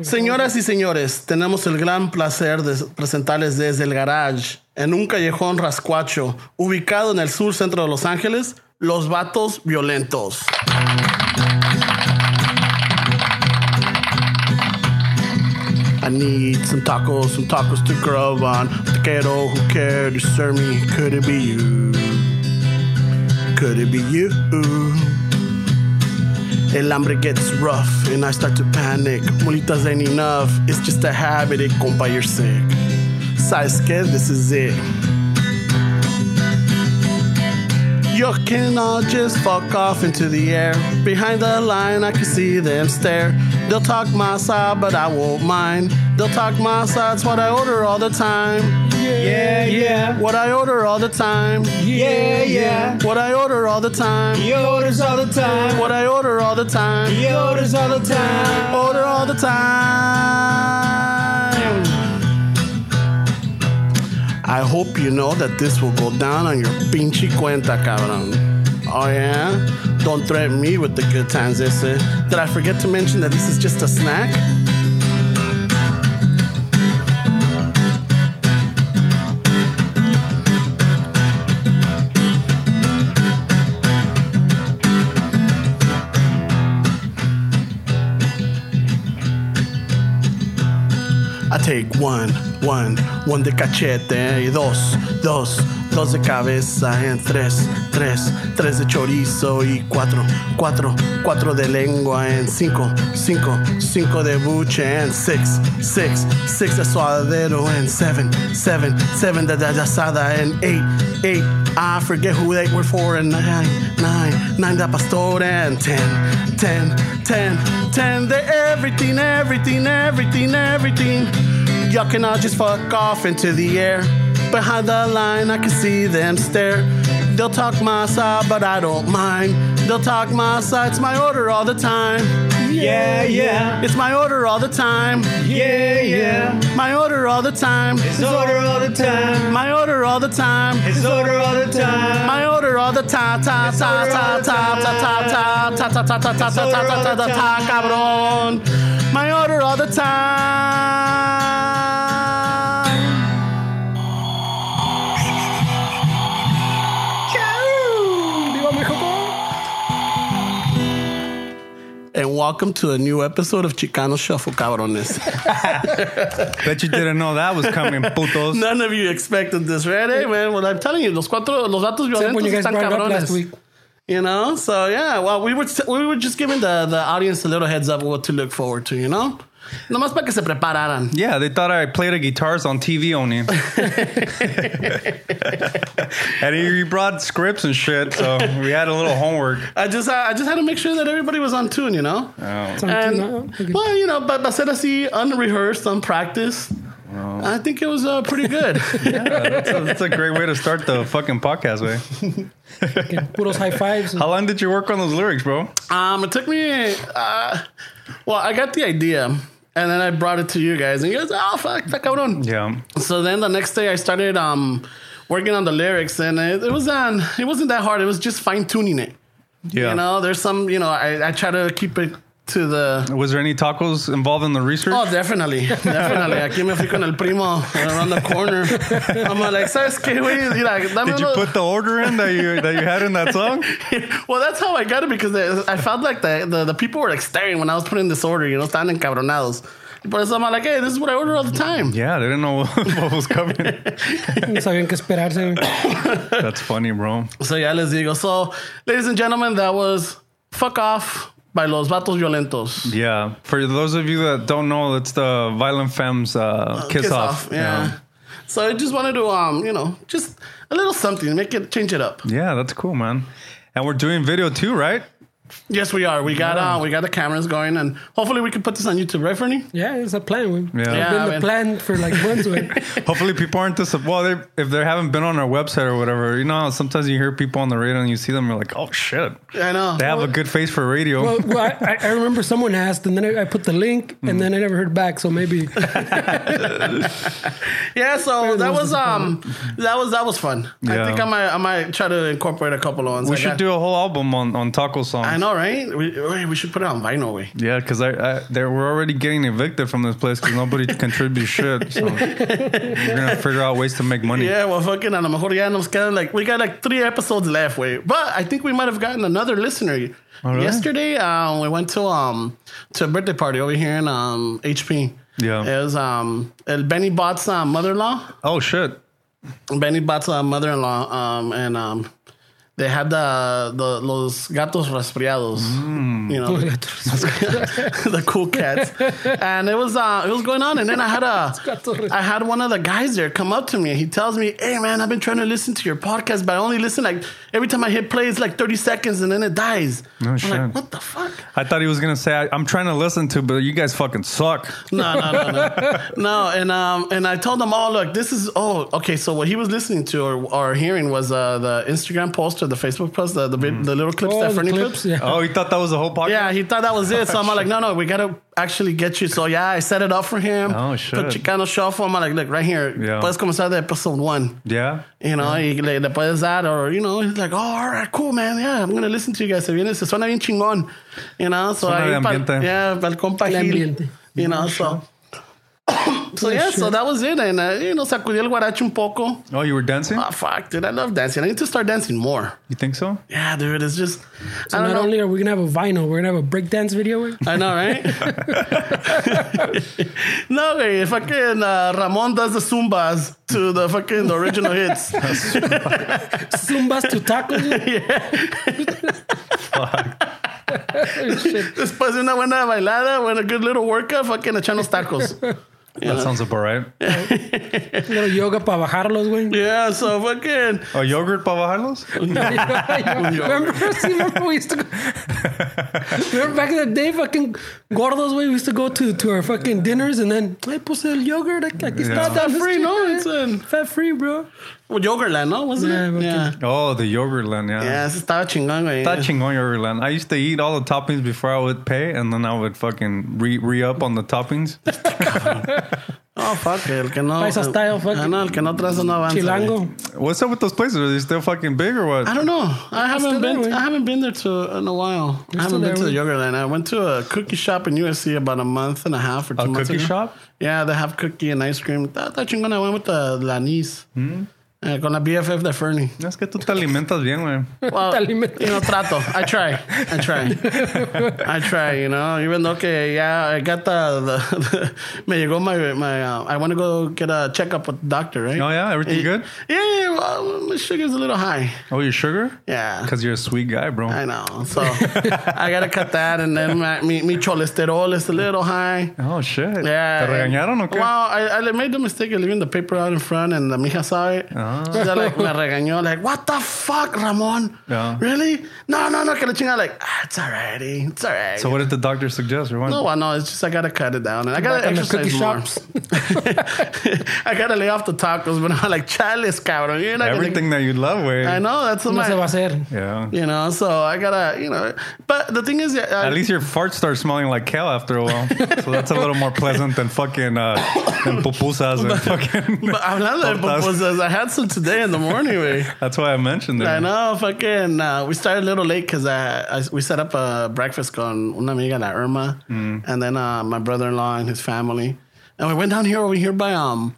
Señoras y señores, tenemos el gran placer de presentarles desde el garage, en un callejón rascuacho, ubicado en el sur centro de Los Ángeles, Los Vatos Violentos. I need some tacos, some tacos to grub on. Taquero, who cared to serve me? Could it be you? Could it be you? El hambre gets rough and I start to panic. Molitas ain't enough, it's just a habit, it compa, you're sick. Sabes this is it. You can all just fuck off into the air. Behind the line, I can see them stare. They'll talk my side, but I won't mind. They'll talk masa, it's what I order all the time. Yeah, yeah, What I order all the time. yeah, yeah. What I order all the time. He orders all the time. What I order all the time. He orders all the time. Order all the time. I hope you know that this will go down on your pinche cuenta, cabrón. Oh yeah? Don't threaten me with the good times, ese. Did I forget to mention that this is just a snack? Take one, one, one de cachete y dos, dos, dos de cabeza and tres, tres, tres de chorizo y cuatro, cuatro, cuatro de lengua and cinco, cinco, cinco de buche and six, six, six de suadero and seven, seven, seven de, asada and eight, eight. I forget who they were for and nine, nine, nine de pastor and ten, ten, ten, ten de everything, everything, everything, everything. Y'all can all just fuck off into the air. Behind the line, I can see them stare. They'll talk my side, but I don't mind. They'll talk my side, it's my order all the time. Yeah, yeah, It's my order all the time. yeah, yeah. My order all the time. It's order all the time. My order all the time. It's order all the time. My order all the time, ta ta ta ta ta ta ta ta ta ta ta ta ta ta ta ta ta cabrón. My order all the time. Welcome to a new episode of Chicano Shuffle, cabrones. Bet you didn't know that was coming, putos. None of you expected this, right? Hey, man, well, I'm telling you, los cuatro, los datos Except when you violentos están brought it up last cabrones. You know, so yeah. Well, we were we were just giving the the audience a little heads up what to look forward to. You know, nomás para que se prepararan. Yeah, they thought I played the guitars on TV only. and he brought scripts and shit, so we had a little homework. I just I just had to make sure that everybody was on tune. You know. Oh. And, okay. well, you know, but, but ser así, unrehearsed, unpracticed, I think it was uh, pretty good. That's a, that's a great way to start the fucking podcast, way. Okay, puros high fives. How long did you work on those lyrics, bro? um, it took me, uh, well, I got the idea, and then I brought it to you guys, and you guys, oh, fuck, está cabrón. Yeah. So then the next day I started um, working on the lyrics, and it, it was um, it wasn't that hard. It was just fine tuning it. Yeah. You know, there's some, you know, I, I try to keep it to the Was there any tacos involved in the research? Oh, definitely, definitely. Aquí me fui con el primo around the corner. I'm like, ¿sabes qué, güey? Mira, dame Did you uno- put the order in that you that you had in that song? well, that's how I got it because I felt like the, the, the people were like staring when I was putting this order, you know, estaban encabronados. Por eso I'm like, hey, this is what I order all the time. Yeah, they didn't know what was coming. No sabían qué esperarse. That's funny, bro. So ya les digo. So, ladies and gentlemen, that was Fuck Off by Los Vatos Violentos. Yeah. For those of you that don't know, it's the Violent Femmes uh, kiss, off. Yeah. So I just wanted to, um, you know, just a little something, make it, change it up. Yeah, that's cool, man. And we're doing video too, right? Yes, we are. We got uh, we got the cameras going, and hopefully we can put this on YouTube, right, Fernie? Yeah, it's a plan. We, Yeah. Yeah, been I the mean- plan for like months. güey. Hopefully, people aren't dis- well. They, if they haven't been on our website or whatever, you know, sometimes you hear people on the radio and you see them, you're like, oh shit, I know. they have a good face for radio. well, well I, I remember someone asked, and then I, I put the link, and then I never heard back. So maybe Yeah, so that was um that was that was fun. I think I might I might try to incorporate a couple of ones. we I should got- do a whole album on on taco songs. I I know, right? We, we should put it on vinyl, way. Yeah, because I, I they we're already getting evicted from this place because nobody contributes shit. So we're gonna figure out ways to make money. Yeah, well, fucking, a lo mejor ya nos quedan like, we got like three episodes left, way. But I think we might have gotten another listener. Really? Yesterday, um, we went to um to a birthday party over here in um HP. Yeah. It was um El Benny Bot's uh, mother-in-law. Oh shit! Benny Bot's uh, mother-in-law, um, and um, they had the the los gatos resfriados, Mm. you know, the, the cool cats, and it was uh, it was going on, and then I had a Gatos I had one of the guys there come up to me. and He tells me, "Hey man, I've been trying to listen to your podcast, but I only listen like every time I hit play, it's like thirty seconds, and then it dies." No I'm shit. like, "What the fuck?" I thought he was gonna say I, I'm trying to listen to, but you guys fucking suck. No, no, no, no, no. And um, and I told him, "Oh, look, this is oh, okay." So what he was listening to or, or hearing was uh, the Instagram post or the Facebook post, the the, vid- mm. the little clips, Oh, that the Fernie clips, clips. yeah. Oh, he thought that was the whole podcast. Yeah, he thought that was it. So I'm like, oh, no, no, we gotta actually get you. So yeah, I set it up for him. Oh, shit. Put Chicano Shuffle. I'm like, look, right here. Yeah. Puedes comenzar de episode one. Yeah. You know, y le, le puedes dar, or, you know, he's like, oh, all right, cool, man. Yeah, I'm going to listen to you guys. Se viene, se suena bien chingón. You know, so Suena ahí pa'l- ambiente. yeah, para el compa El Gil. You know, so. So yeah, so that was it. And, uh, you know, sacudí el guarache un poco. Oh, you were dancing? Oh, fuck, dude. I love dancing. I need to start dancing more. You think so? Yeah, dude. It's just, So I don't not know. only are we gonna have a vinyl, we're gonna have a breakdance video. güey. I know, right? no, güey. Fucking uh, Ramon does the Zumbas to the fucking the original hits. Zumbas to tacos. güey. Shit. Después de una buena bailada, when a good little workout, fucking echando tacos. That sounds about right. Little yoga para bajarlos, güey. Yeah, so fucking. Oh, yogurt para bajarlos? remember, sí, remember we used to go. remember back in the day, fucking gordos, güey. We used to go to, to our fucking dinners and then, hey, pues el yogurt, aquí aquí Yeah. está. Fat free, no? Eh. It's in Fat free, bro. Well, Yogurtland, no? Wasn't Yeah, it? fucking- Yeah. Oh, the yogurt land, yeah. Yeah, ese estaba chingón, güey. That chingón yogurt land. I used to eat all the toppings before I would pay, and then I would fucking re re up on the toppings. Oh, fuck, el que no. Paisa style, fucking- I know, el que no traza no avanza. güey. Chilango. What's up with those places? Are they still fucking big or what? I don't know. I haven't been. there. I haven't been there to in a while. I haven't still been to the güey. Yogurtland. I went to a cookie shop in USC about a month and a half or two A months cookie ago. shop? Yeah, they have cookie and ice cream. That, that chingón. I went with the la niece. Hmm? Eh, con la BFF de Fernie. Es que tú te alimentas bien, güey. Well, Te alimentas. you know, trato. I try. I try. I try, you know, even though que yeah, I got the, the, me llegó my, my uh, I want to go get a checkup with the doctor, right? Oh, yeah? Everything Eh, good? Yeah, yeah, well, my sugar's a little high. Oh, your sugar? Yeah. Because you're a sweet guy, bro. I know. So I got to cut that. And then my, mi, mi cholesterol is a little high. Oh, shit. Yeah. ¿Te regañaron o qué? Well, I, I made the mistake of leaving the paper out in front and the mija saw it. Ah. So like, me regañó, like, what the fuck, Ramon? Yeah. Really? No, no, no, que la chingada. Like, ah, it's alrighty. It's alright. So what did the doctor suggest or what? no, well, no, it's just I gotta cut it down and I gotta Back on the exercise cookie more. I gotta lay off the tacos, but I'm like, chales, cabrón. You're not gonna- Everything that you love, güey. I know that's what No se va a hacer. Yeah. you know. So I gotta, you know. But the thing is, uh, At least your farts start smelling like kale after a while. so that's a little more pleasant than fucking uh, than pupusas and fucking. But hablando de tortas. pupusas, I had some today in the morning, way. That's why I mentioned it. I know, fucking. Uh, we started a little late because I, I we set up a breakfast con una amiga la Irma, Mm. and then uh, my brother-in-law and his family, and we went down here over here by um,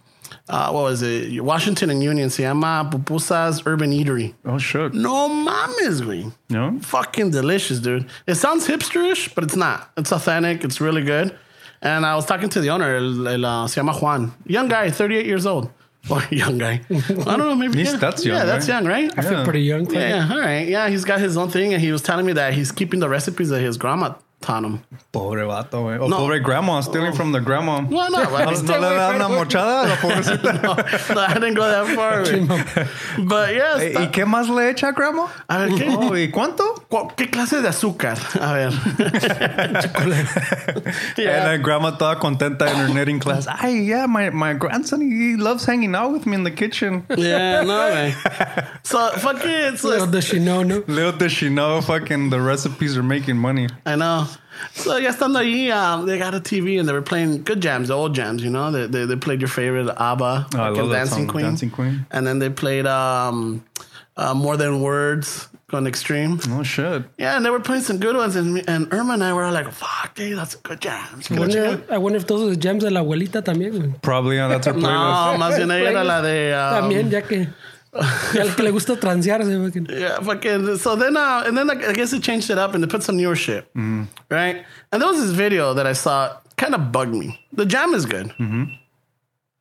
uh, what was it? Washington and Union. Se llama Pupusas Urban Eatery. Oh shit. No mames, güey. No. Fucking delicious, dude. It sounds hipsterish, but it's not. It's authentic. It's really good. And I was talking to the owner, el, el, uh, se llama Juan, young guy, 38 years old. Or young guy. I don't know, maybe. Yeah. that's young, Yeah, that's right? young, right? I feel pretty young. Yeah, yeah, all right. Yeah, he's got his own thing, and he was telling me that he's keeping the recipes that his grandma taught him. Pobre vato, güey. Oh, No. pobre grandma, stealing from the grandma. Well, no, No, I, no le da una mochada a la pobrecita. no, I didn't go that far. güey. but yes. Eh, ¿Y qué más le echa grandma? a ver, ¿qué, Oh, ¿Y cuánto? cu- ¿qué clase de azúcar? A ver. And yeah. then grandma toda contenta in her knitting class. Ay, yeah, my, my grandson, he loves hanging out with me in the kitchen. Yeah, no, way. So, fucking, so Little does she know, no? Little does she know, fucking the recipes are making money. I know. So ya estando allí, um, they got a TV and they were playing good jams, the old jams, you know. They they, they played your favorite ABBA, Oh, I love that Dancing song, Queen, Dancing Queen. and then they played um, uh, More Than Words going extreme. Oh shit. Yeah, and they were playing some good ones, and, and Irma and I were like, fuck, dude, that's a good jam. I wonder, I wonder if those are the gems de la abuelita también. Probably yeah, that's our No, playlist. más bien era la de. um, También, ya que. Ya que le gusta transearse, güey. Yeah, fucking. So then, uh, and then like, I guess they changed it up and they put some newer shit, right? And there was this video that I saw, kind of bugged me. The jam is good.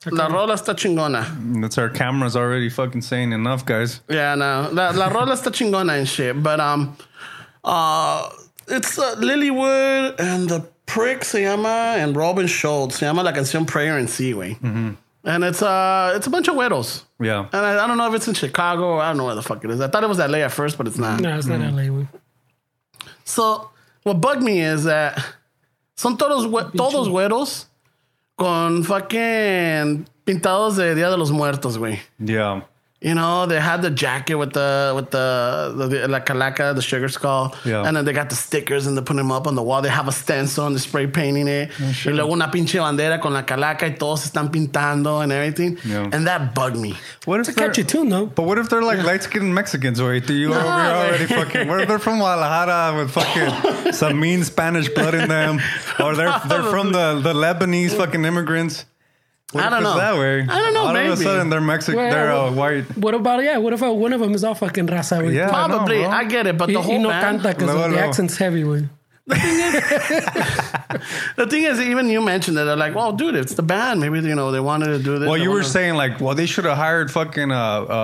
La rola está chingona. That's our cameras already fucking saying enough, guys. Yeah, no, la, la rola está chingona and shit. But um, uh, it's uh, Lilly Wood and the prick se llama and Robin Schulz se llama la canción Prayer in C, güey. And it's uh, it's a bunch of widows. Yeah. And I, I don't know if it's in Chicago. I don't know where the fuck it is. I thought it was LA at first, but it's not. No, it's not LA. So, what bugged me is that son todos, güe- todos güeros con fucking pintados de Día de los Muertos, güey. Yeah. You know, they had the jacket with the with the, the, the la calaca, the sugar skull, Yeah. and then they got the stickers and they put them up on the wall. They have a stencil and they're spray painting it. Oh, Y luego una pinche bandera con la calaca y todos están pintando and everything. Yeah. And that bugged me. What if It's a catchy tune, though. But what if they're like light skinned Mexicans? Wait, do you over here already fucking? What if they're from Guadalajara with fucking some mean Spanish blood in them, or they're they're from the the Lebanese fucking immigrants? What I if don't it's know. That way, I don't know, All of a sudden, they're Mexican. Well, they're uh, white. What about, yeah, what if uh, one of them is all fucking raza, güey? Yeah. I know, Probably, bro. I, get it, but Y, the y whole no band, canta because Luego, the luego. accent's heavy, güey. The thing is, the thing is, even you mentioned it. They're like, "Well, dude, it's the band. Maybe you know they wanted to do this." Well, you were wanna- saying like, well, they should have hired fucking uh,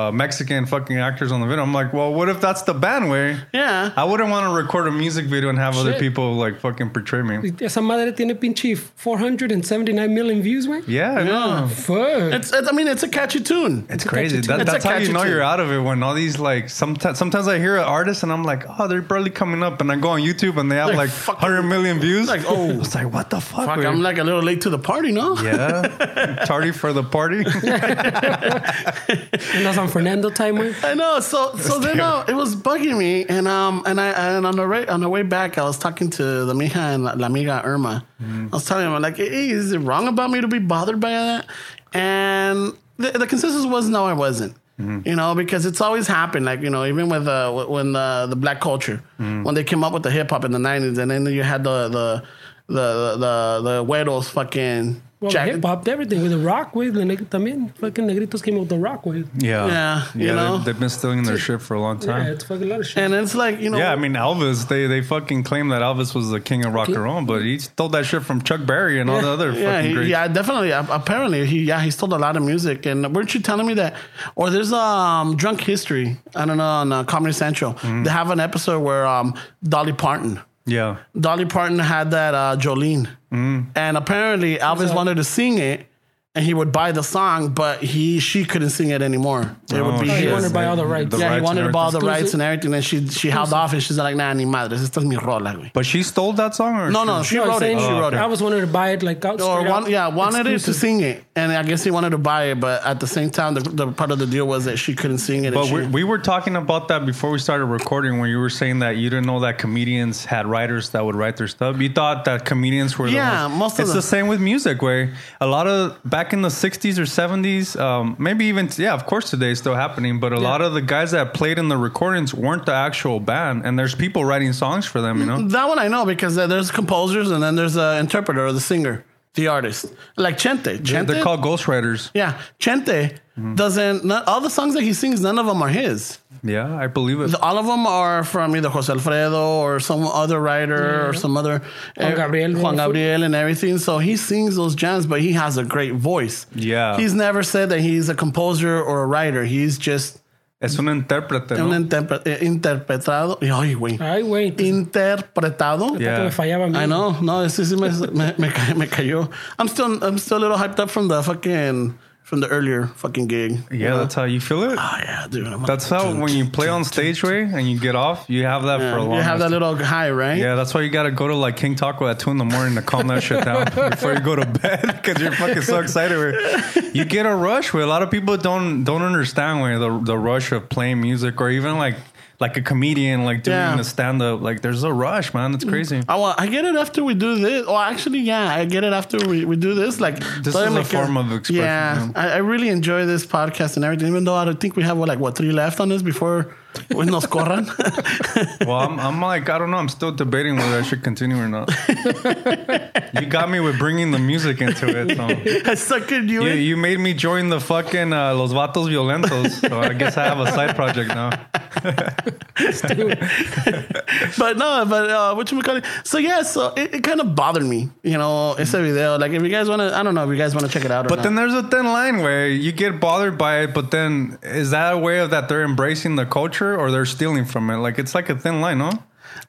uh, Mexican fucking actors on the video. I'm like, well, what if that's the band way? yeah. I wouldn't want to record a music video and have other people like fucking portray me. Esa madre tiene pinche 479 million views, man. Yeah, I know. Fuck. It's, it's, I mean, it's a catchy tune. It's a crazy. catchy That, tune. It's a that's how you catchy know tune. you're out of it when all these like sometimes sometimes I hear an artist and I'm like, oh, they're barely coming up, and I go on YouTube and they have Like, like, fucking- 100 million views. Like, oh. it's like what the fuck? Fuck. I'm like a little late to the party, no? yeah, tardy for the party. And that's on Fernando time, güey. I know. So so then uh, it was bugging me, and um and I and on the way on the way back, I was talking to the mija and la, la amiga Irma. I was telling him like, hey, is it wrong about me to be bothered by that? And the, the consensus was no, I wasn't. You know, because it's always happened. Like you know, even with uh, wh- when the the black culture, when they came up with the hip hop in the nineties, and then you had the the the the the güeros fucking Well, jack- hip hop, everything with the rock, güey. The neg- también. Fucking negritos came with the rock, güey. yeah, Yeah, you yeah. know? They, they've been stealing their shit for a long time. Yeah, it's fucking a lot of shit. and it's like you know, Yeah, I mean Elvis. They they fucking claim that Elvis was the king of rock and roll, but he stole that shit from Chuck Berry and all the other Yeah, fucking he, greats. yeah, definitely. Apparently, he yeah he stole a lot of music. And weren't you telling me that? Or there's um drunk history. I don't know on uh, Comedy Central. Mm-hmm. They have an episode where um Dolly Parton. Yeah. Dolly Parton had that uh, Jolene, Mm-hmm. and apparently Elvis that? wanted to sing it, and he would buy the song, but he she couldn't sing it anymore. It would be Oh, he his. wanted to buy all the rights. yeah, he wanted to buy all the everything. rights and everything, and she she held off, and she's like, "Nah, ni madres, esta es mi rola, güey." But she stole that song, or No, no, she No, wrote it. saying- She oh, wrote it. I was wanted to buy it like out. or straight one, out, yeah, wanted it to sing it, and I guess he wanted to buy it, but at the same time, the, the part of the deal was that she couldn't sing it. and But she- we, we were talking about that before we started recording, when you were saying that you didn't know that comedians had writers that would write their stuff. You thought that comedians were Yeah, the ones. most of It's them. the same with music, where a lot of back in the '60s or '70s, um, maybe even yeah, of course today is still happening. But a lot of the guys that played in the recordings weren't the actual band, and there's people writing songs for them. You know, that one I know because uh, there's composers and then there's an interpreter or the singer, the artist, like Chente. Chente, they're called ghostwriters. yeah, Chente doesn't. Not, all the songs that he sings, none of them are his. Yeah, I believe it. All of them are from either Jose Alfredo or some other writer or some other Juan eh, Gabriel. Juan Gabriel, and everything. So he sings those jams, but he has a great voice. Yeah. he's never said that he's a composer or a writer. He's just Es un intérprete, un ¿no? interpre- eh, interpretado. y, Ay, güey. Ay, güey. Interpretado. Yeah. Me fallaba a mí. I know. No, ese sí me, me, me cayó. I'm still, I'm still a little hyped up from the fucking, from the earlier fucking gig. Yeah, that's how you feel it. Oh, yeah, dude. I'm That's how when you play on stage, way and you get off, you have that for a long. You have that time. little high, right? Yeah, that's why you gotta go to like King Taco at two in the morning to calm that shit down before you go to bed because you're fucking so excited. Where you get a rush where a lot of people don't don't understand where the the rush of playing music or even like like a comedian like doing Yeah. the stand up. Like there's a rush, man. It's crazy. I, want, I get it after we do this. Well, actually, yeah, I get it after we, we do this. Like This is a form of expression, Yeah, yeah. I, I really enjoy this podcast and everything. Even though I don't think we have what, like what three left on this before Pues nos corran. Well, I'm, I'm like, I don't know. I'm still debating whether I should continue or not. you got me with bringing the music into it. So. I suckered you You, in. you made me join the fucking uh, Los Vatos Violentos. So I guess I have a side project now. But no, but uh, what you call it? So yeah, so it, it kind of bothered me, you know, ese video. Like if you guys want to, I don't know if you guys want to check it out. Or But not. then there's a thin line where you get bothered by it, but then is that a way of that they're embracing the culture or they're stealing from it? Like it's like a thin line, no?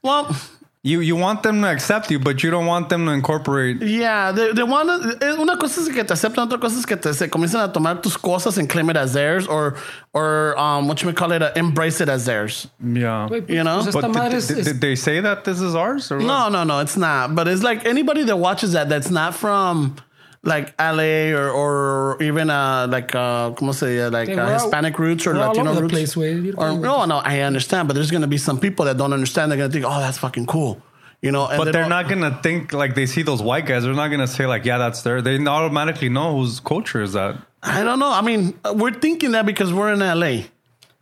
well, You you want them to accept you, but you don't want them to incorporate. yeah, they, they want to. Una cosa es que te aceptan, otra cosa es que te se comienzan a tomar tus cosas and claim it as theirs, or or um, what you may call it, uh, embrace it as theirs. Yeah. Güey, You know? But did, es- did, did they say that this is ours? Or what? No, no, no, it's not. But it's like anybody that watches that that's not from like LA or or even uh like uh como se dice, like Yeah, uh, we're all- Hispanic roots or we're all Latino over the roots. place, güey. You Or, no, no, I understand, but there's gonna be some people that don't understand. They're gonna think, oh, that's fucking cool, you know. And But they they're don't- gonna think like they see those white guys. They're not gonna say like, yeah, that's there. They automatically know whose culture is that. I don't know. I mean, we're thinking that because we're in LA.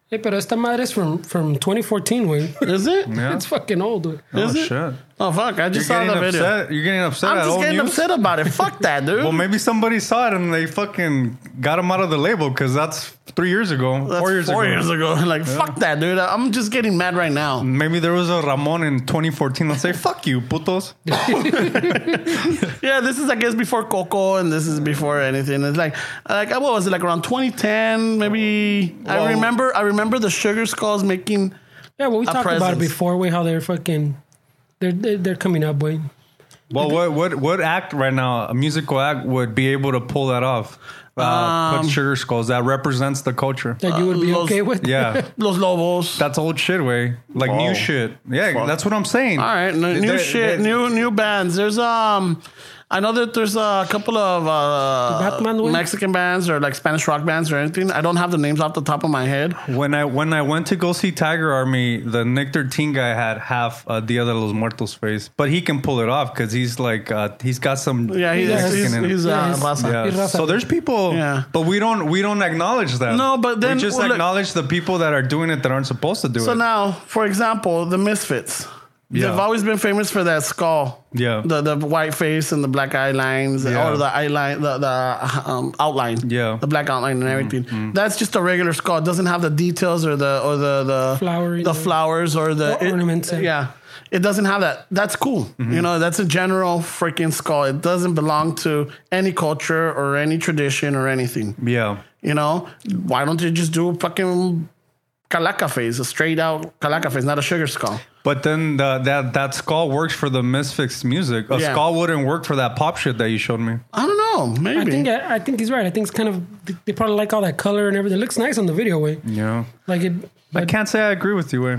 Hey, pero esta madre es from, from 2014, güey. Is it? Yeah. It's fucking old, güey. oh it? shit! Oh fuck! I just saw getting the video. upset. You're getting upset I'm at just old getting news. upset about it. Fuck that, dude. Well, maybe somebody saw it and they fucking got him out of the label because that's three years ago, That's four years four ago. years ago. Like fuck that, dude. I'm just getting mad right now. Maybe there was a Ramon in 2014 that say, "Fuck you, putos." Yeah, this is I guess before Coco, and this is before anything. It's like like what was it like around 2010? Maybe I remember. I remember the Sugar Skulls making. Yeah, well, we A talked about it before, güey, how they're fucking, they're, they're, they're coming up, boy. Well, what what what act right now, a musical act, would be able to pull that off? Uh, Um, put sugar skulls that represents the culture. That you would be Los- okay with? Yeah, Los Lobos. that's old shit, way like new shit. Yeah, Fuck. that's what I'm saying. All right, n- new They- shit, they- new new bands. There's um, I know that there's a couple of uh, Batman? Mexican bands or like Spanish rock bands or anything. I don't have the names off the top of my head. When I when I went to go see Tiger Army, the Nick 13 guy had half uh, Dia de los Muertos face, but he can pull it off because he's like uh, he's got some Yeah, he's Yeah, he's, Mexican in it. he's, uh, he's- Yeah. He's Rafa. So there's people, Yeah. but we don't we don't acknowledge that. No, but then- we just well, look- acknowledge the people that are doing it that aren't supposed to do So it. So now, for example, the Misfits. Yeah. They've always been famous for that skull. Yeah. The the white face and the black eye lines Yeah. or the eye line the, the um, outline. Yeah. The black outline and everything. Mm-hmm, mm-hmm. That's just a regular skull. It doesn't have the details or the or the the Flowery, the the- flowers or the Or ornaments, yeah. yeah. It doesn't have that. That's cool. Mm-hmm. You know, that's a general freaking skull. It doesn't belong to any culture or any tradition or anything. yeah. You know, why don't you just do a fucking calaca face, a straight out calaca face, not a sugar skull? But then the, that that skull works for the Misfits music. A Yeah. skull wouldn't work for that pop shit that you showed me. I don't know. Maybe. I think I, I think he's right. I think it's kind of they probably like all that color and everything. It looks nice on the video, way. Yeah. Like it. I But can't say I agree with you, way.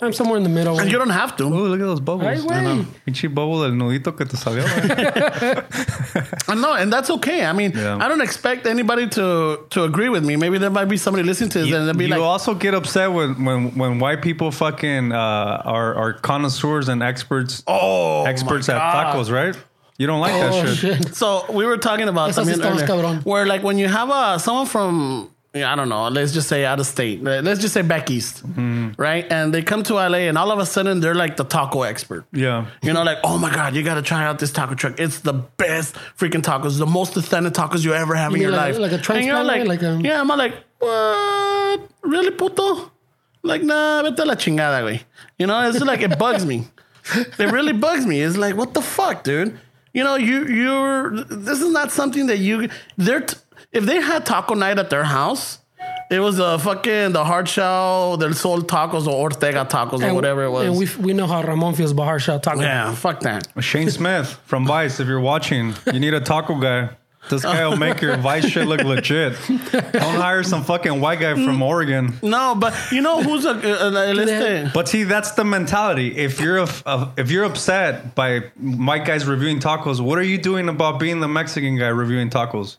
I'm somewhere in the middle. and you don't have to. Oh, look at those bubbles. Ay, güey. Pinche bubble del nudito que te salió. güey. I know, and that's okay. I mean, Yeah. I don't expect anybody to to agree with me. Maybe there might be somebody listening to this and they'll be you like, also get upset when, when, when white people fucking uh, are, are connoisseurs and experts "Oh, experts at tacos, right? You don't like Oh that shit. shit! So we were talking about Eso sí something earlier, where like when you have a someone from yeah, I don't know, let's just say out of state, let's just say back east, Mm-hmm. right? And they come to LA, and all of a sudden they're like the taco expert. Yeah. You know, like, oh my God, you got to try out this taco truck. It's the best freaking tacos, the most authentic tacos you ever have You in your like- life. like a transplant, like, like a- yeah, I'm like, what? Really, puto? Like, nah, vete a la chingada, güey. You know, it's like, it bugs me. It really bugs me. It's like, what the fuck, dude? You know, you, you're, this is not something that you, they're, t- if they had taco night at their house, it was a fucking, the hard shell, del sol tacos or Ortega tacos or whatever it was. And we we know how Ramon feels about hard shell tacos. yeah, fuck that. Shane Smith from Vice, if you're watching, you need a taco guy. This guy will make your Vice shit look legit. Don't hire some fucking white guy from Oregon. No, but you know who's a, a, a este- But see, that's the mentality. If you're a, a- uh, if you're upset by white guys reviewing tacos, what are you doing about being the Mexican guy reviewing tacos?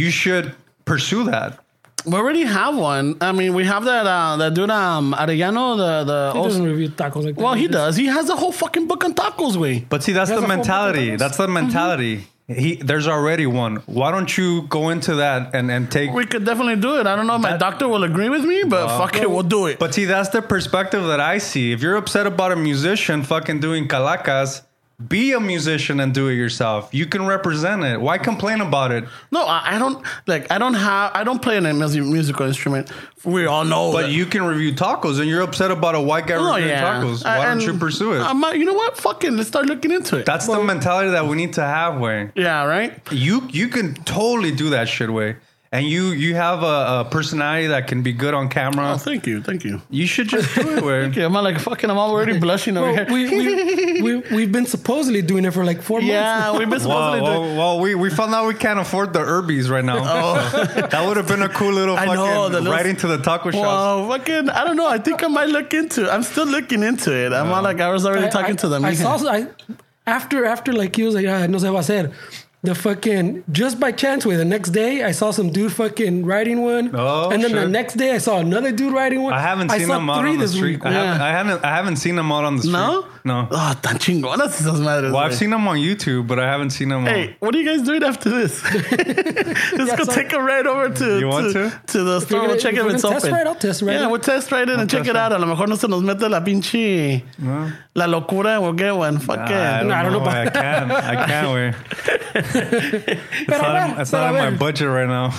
You should pursue that. We already have one. I mean, we have that uh, that dude um Arellano, the the He also- doesn't review tacos like that. well, he just- does. He has a whole fucking book on tacos, way. But see, that's That's the mentality. That's the mentality. He, there's already one. Why don't you go into that and, and take We could definitely do it. I don't know if my doctor will agree with me, but fuck it, we'll do it. But see, that's the perspective that I see. If you're upset about a musician fucking doing calacas, be a musician and do it yourself. You can represent it. Why complain about it? no, I, I don't like. I don't have. I don't play a music, musical instrument. We all know. But that. you can review tacos, and you're upset about a white guy Oh reviewing yeah. tacos. Why And don't you pursue it? I'm you know what? Fucking let's start looking into it. that's the mentality that we need to have, way. yeah, right. You you can totally do that shit, way. And you you have a, a personality that can be good on camera. Oh, thank you, thank you. You should just do it, way. Okay, I'm not like fucking. I'm already blushing over Well, here. we, we, we, we've been supposedly doing it for like four yeah, months. Yeah, we've been Well, doing. to do. well, well, we, we found out we can't afford the Urbies right now. oh, that would have been a cool little. I fucking know, the little- right into the taco shop. Well, fucking, I don't know. I think I might look into. I'm still looking into it. I'm not like I was already I- talking I, to them. I saw I, after after like he was like ah, no se va a hacer. The fucking just by chance way the next day I saw some dude fucking riding one, Oh, and then the next day I saw another dude riding one. I haven't seen saw them out on the street. I, Yeah. haven't, I haven't I haven't seen them out on the street. No, no. Oh, tan chingonas esas madres. Well, I've güey. seen them on YouTube, but I haven't seen them. Hey, what are you guys doing after this? Let's go so- take a ride over to You want to, to? the store. gonna- We'll check if if it's gonna open. test ride, I'll test ride Yeah, we'll test ride it and check it out. A lo mejor no se nos mete la pinche la locura. We'll get one. Fuck on. I it. don't, No, I don't know. know I can't. I can't wait. It's Pero not, ver, it's not a in my budget right now.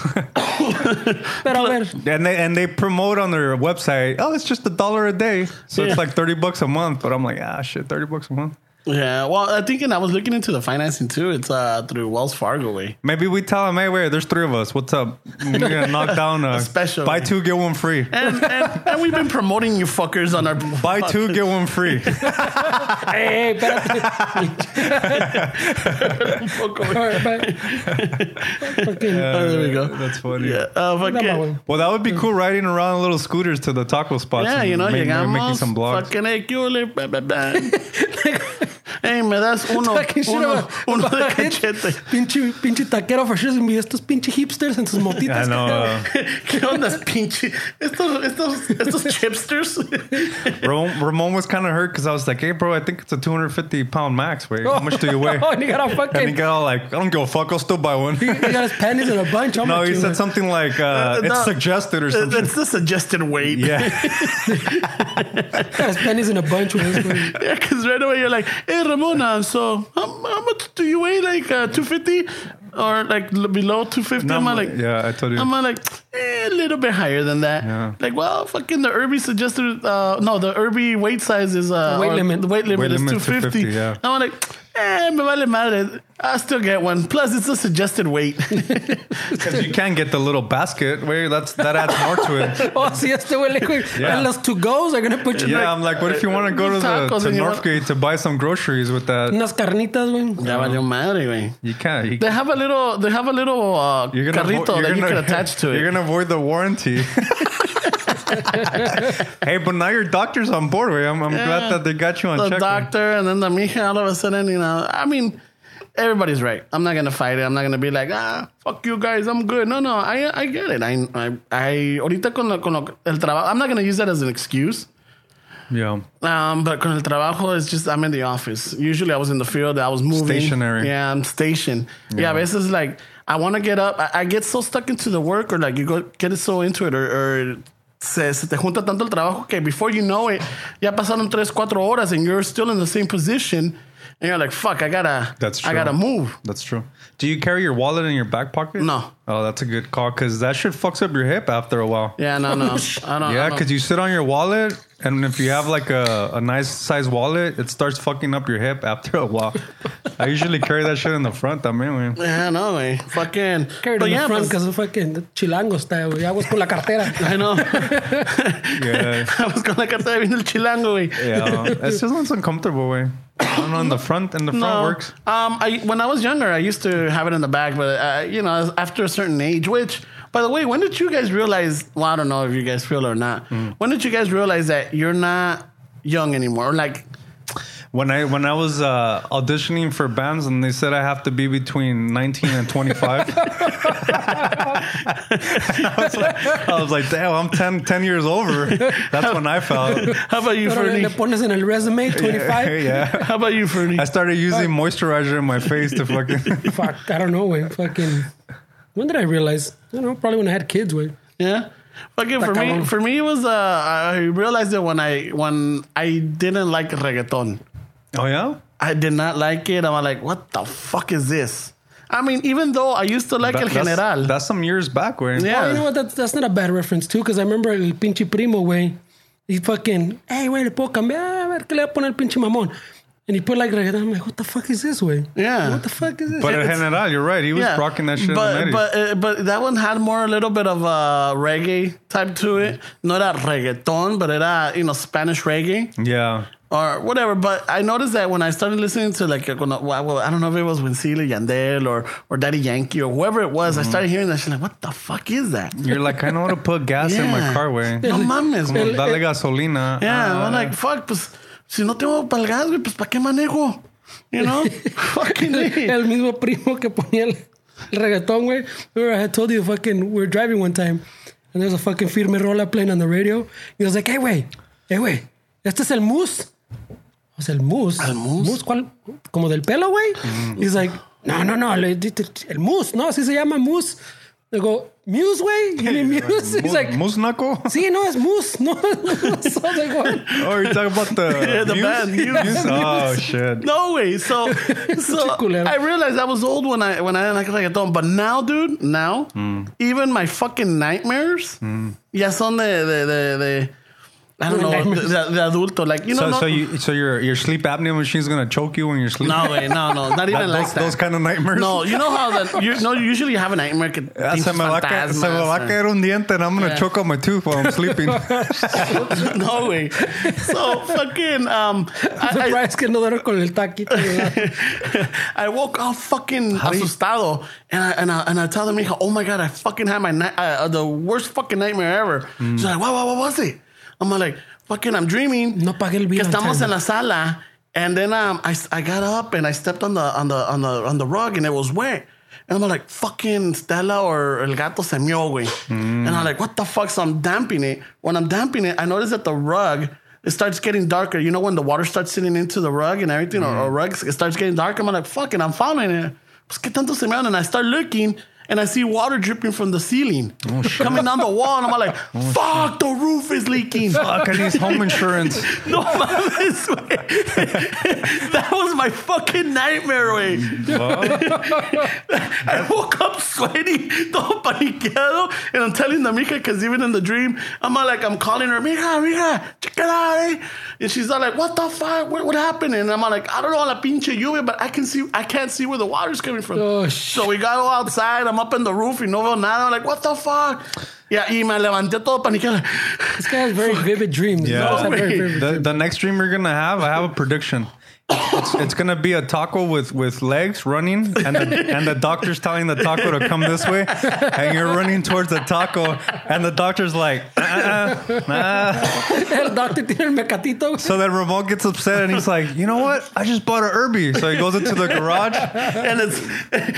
pero a ver. and they and they promote on their website. Oh, it's just a dollar a day, so Yeah. it's like thirty bucks a month. But I'm like, ah, shit, thirty bucks a month. Yeah, well, I think and I was looking into the financing too. It's uh through Wells Fargo way. Maybe we tell them, hey, wait, there's three of us. What's up? We're gonna knock down a, special. Buy two, get one free. And, and, and we've been promoting you fuckers on our Buy two, get one free. Hey, espérate. All right, bye. Fucking- Oh, there we go. That's funny. Yeah, uh, fuck Dame, it. Well, that would be cool riding around little scooters to the taco spots. Yeah, and you know, make- llegamos, making some blogs. fucking hey, Hey, me das uno, uno, uno de about it. cachete. Pinche, pinche taquero for sure. Y estos pinche hipsters en sus I motitas. know. Uh, ¿Qué onda, pinche? Estos, estos, estos chipsters. Ramon, Ramon was kind of hurt because I was like, hey, bro, I think it's a 250 pound max. Wait, how much do you weigh? Oh, and he got a And he got all like, I don't give a fuck. I'll still buy one. He got his panties in a bunch. How no, he said something like, uh, it's no. suggested or something. It's the suggested weight. yeah. Got his panties in a bunch. When he's going, Yeah, because right away you're like, hey, Ramona, so how, how much do you weigh? Like uh, 250? Or like below 250? No, I'm I'm like, like- yeah, I told you. I'm like, eh, a little bit higher than that. Yeah. Like, well, fucking the Irby suggested, uh, no, the Irby weight size is, uh, Weight limit. The weight limit Weight is limit 250. 250, yeah. I'm like, eh, me vale madre. I still get one. Plus, it's a suggested weight. Because you can't get the little basket. where that's that adds more to it. oh, si este güey le güey. Yeah. And los to goes are gonna put you Yeah, like I'm like, what if you want to go to the Tacos to and you want- Northgate to buy some groceries with that? unas carnitas, güey. ya valió madre, güey. You can't. You, They have a little, they have a little uh, you're gonna carrito avo- you're that you gonna- can attach to it. You're gonna avoid the warranty. hey, but now your doctor's on board. Way. I'm, I'm glad that they got you on the check. doctor and then the mija all of a sudden, you know, I mean, everybody's right. I'm not gonna fight it. I'm not gonna be like, ah, fuck you guys, I'm good. No, no, I I get it. I I, I ahorita con, lo, con lo, el trabajo, I'm not gonna use that as an excuse. Yeah. Um, but con el trabajo, it's just I'm in the office. Usually, I was in the field. I was moving. Stationary. Yeah, I'm stationed. Yeah, but this is like I want to get up. I, I get so stuck into the work, or like you go get it so into it, or, or se, se te junta tanto el trabajo que before you know it, ya pasaron tres cuatro horas, and you're still in the same position, and you're like, fuck, I gotta, That's true. I gotta move. That's true. Do you carry your wallet in your back pocket? No. Oh, that's a good call because that shit fucks up your hip after a while. Yeah, no, no, I don't. Yeah, I don't- because you sit on your wallet, and if you have like a, a nice size wallet, it starts fucking up your hip after a while. I usually carry that shit in the front. I mean, Yeah, no, way. Fucking. Carried but in yeah, the front pues- because fucking chilango está, güey. Aguas con la cartera. I know. yeah, I was con la carta de vino el chilango, güey. yeah. It's just it's uncomfortable way. I don't know. In the front, in the front works. Um, I when I was younger, I used to have it in the back, but uh, you know, after a certain age, which, by the way, when did you guys realize? Well, I don't know if you guys feel it or not. Mm. When did you guys realize that you're not young anymore? Like, When I when I was uh, auditioning for bands and they said I have to be between 19 and 25. I, was like, I was like, damn, I'm 10, 10 years over. That's when I felt. How about you, Fernie? le pones en el resume 25. Yeah. How about you, Fernie? I started using moisturizer in my face to fucking. Fuck, I don't know, güey. Fucking. When did I realize? I don't know, probably when I had kids, güey. Yeah. Fucking for me, for me, it was uh, I realized it when I when I didn't like reggaeton. Oh yeah. I did not like it. I'm like, what the fuck is this? I mean, even though I used to like El General. that's some years back, way. Yeah. Oh, you know what? That's, that's not a bad reference, too, because I remember el pinche primo, way. He fucking, hey, güey, le puedo cambiar. A ver qué le va a poner el pinche mamón. And he put like reggaeton. I'm like, what the fuck is this, way? Yeah. What the fuck is this? But El It's- General, you're right. He was rocking that shit but in but uh, but that one had more a little bit of a reggae type to it. Not a reggaeton, but era you know Spanish reggae yeah. Or whatever. But I noticed that when I started listening to like well, well I don't know if it was Wisin y Yandel or or Daddy Yankee or whoever it was, Mm-hmm. I started hearing that shit like, what the fuck is that? You're like, I know how to put gas in my Yeah. car, way. No mames, Como güey. Dale gasolina. Yeah, Ah. I'm like, fuck, pues, si no tengo para el gas, güey, pues, ¿para qué manejo? You know? Fucking A. el mismo primo que ponía el, el reggaetón, güey. Remember I had told you fucking we were driving one time and there's a fucking firme rola playing on the radio. He was like, hey, güey, hey, güey, este es el mousse. O sea, el mousse. ¿El mousse? ¿Cuál? Como del pelo, güey. He's like, no, no, no, le- el mousse, no, así se llama mousse. Le go, muse, güey, you mean muse? He's like, Musnaco? sí, no, es mousse, no. so I was like, what? Oh, you're talking about the, Yeah, the band, Muse. Oh, shit. No way. So, so. I realized I was old when I when I didn't like reggaeton. But now, dude, now Mm. even my fucking nightmares, ya son de de de, de I don't know, de, Nightmares. de, de adulto. Like you know, So, no, so you, so your your sleep apnea machine's gonna choke you when you're sleeping. no, way, no, no, not even That- like those, that. those kind of nightmares. no, you know how that you no usually you have a nightmare. Que Ah, se me va a caer, se me va a caer un diente and I'm gonna Yeah. choke on my tooth while I'm sleeping. no way. So fucking um, I, Surprised que no duermo con el taquito. güey. I, I woke up fucking asustado, and I and I and I tell the mija, oh my god, I fucking had my night, uh, the worst fucking nightmare ever. She's like, what, what, what was it? I'm like, fucking, I'm dreaming. No pagué el que bill on estamos en la sala, and then um, I I got up and I stepped on the on the on the on the rug, and it was wet. And I'm like, fucking Stella or El Gato se mió, güey. And I'm like, what the fuck? So I'm damping it. When I'm damping it, I notice that the rug, it starts getting darker. You know, when the water starts sitting into the rug and everything, or, or rugs, it starts getting darker. I'm like, fucking, I'm following it. Pues, ¿qué tanto se And I start looking, and I see water dripping from the ceiling, coming down the wall. And I'm like, fuck, the roof is leaking. Fuck, I need home insurance. No mames. That was my fucking nightmare, way. I woke up sweaty, todo paniqueado, and I'm telling the mija, because even in the dream, I'm like, I'm calling her, mija, mija, check it out, eh? And she's all like, what the fuck? What, what happened? And I'm like, I don't know, la pinche lluvia, but I can see, I can't see where the water's coming from. Oh, so we gotta go outside. I'm up in the roof, y no veo nada. I'm like, what the fuck? Yeah, y me levanté todo paniqueado. This guy has very vivid dreams. Yeah. He always had very vivid The, the next dream you're gonna have, I have a prediction. It's, it's gonna be a taco with, with legs running, and the, and the doctor's telling the taco to come this way, and you're running towards the taco, and the doctor's like, uh, uh, uh. Doctor tiene el mecatito. so then Ramon gets upset, and he's like, you know what? I just bought a Herbie, so he goes into the garage, and it's,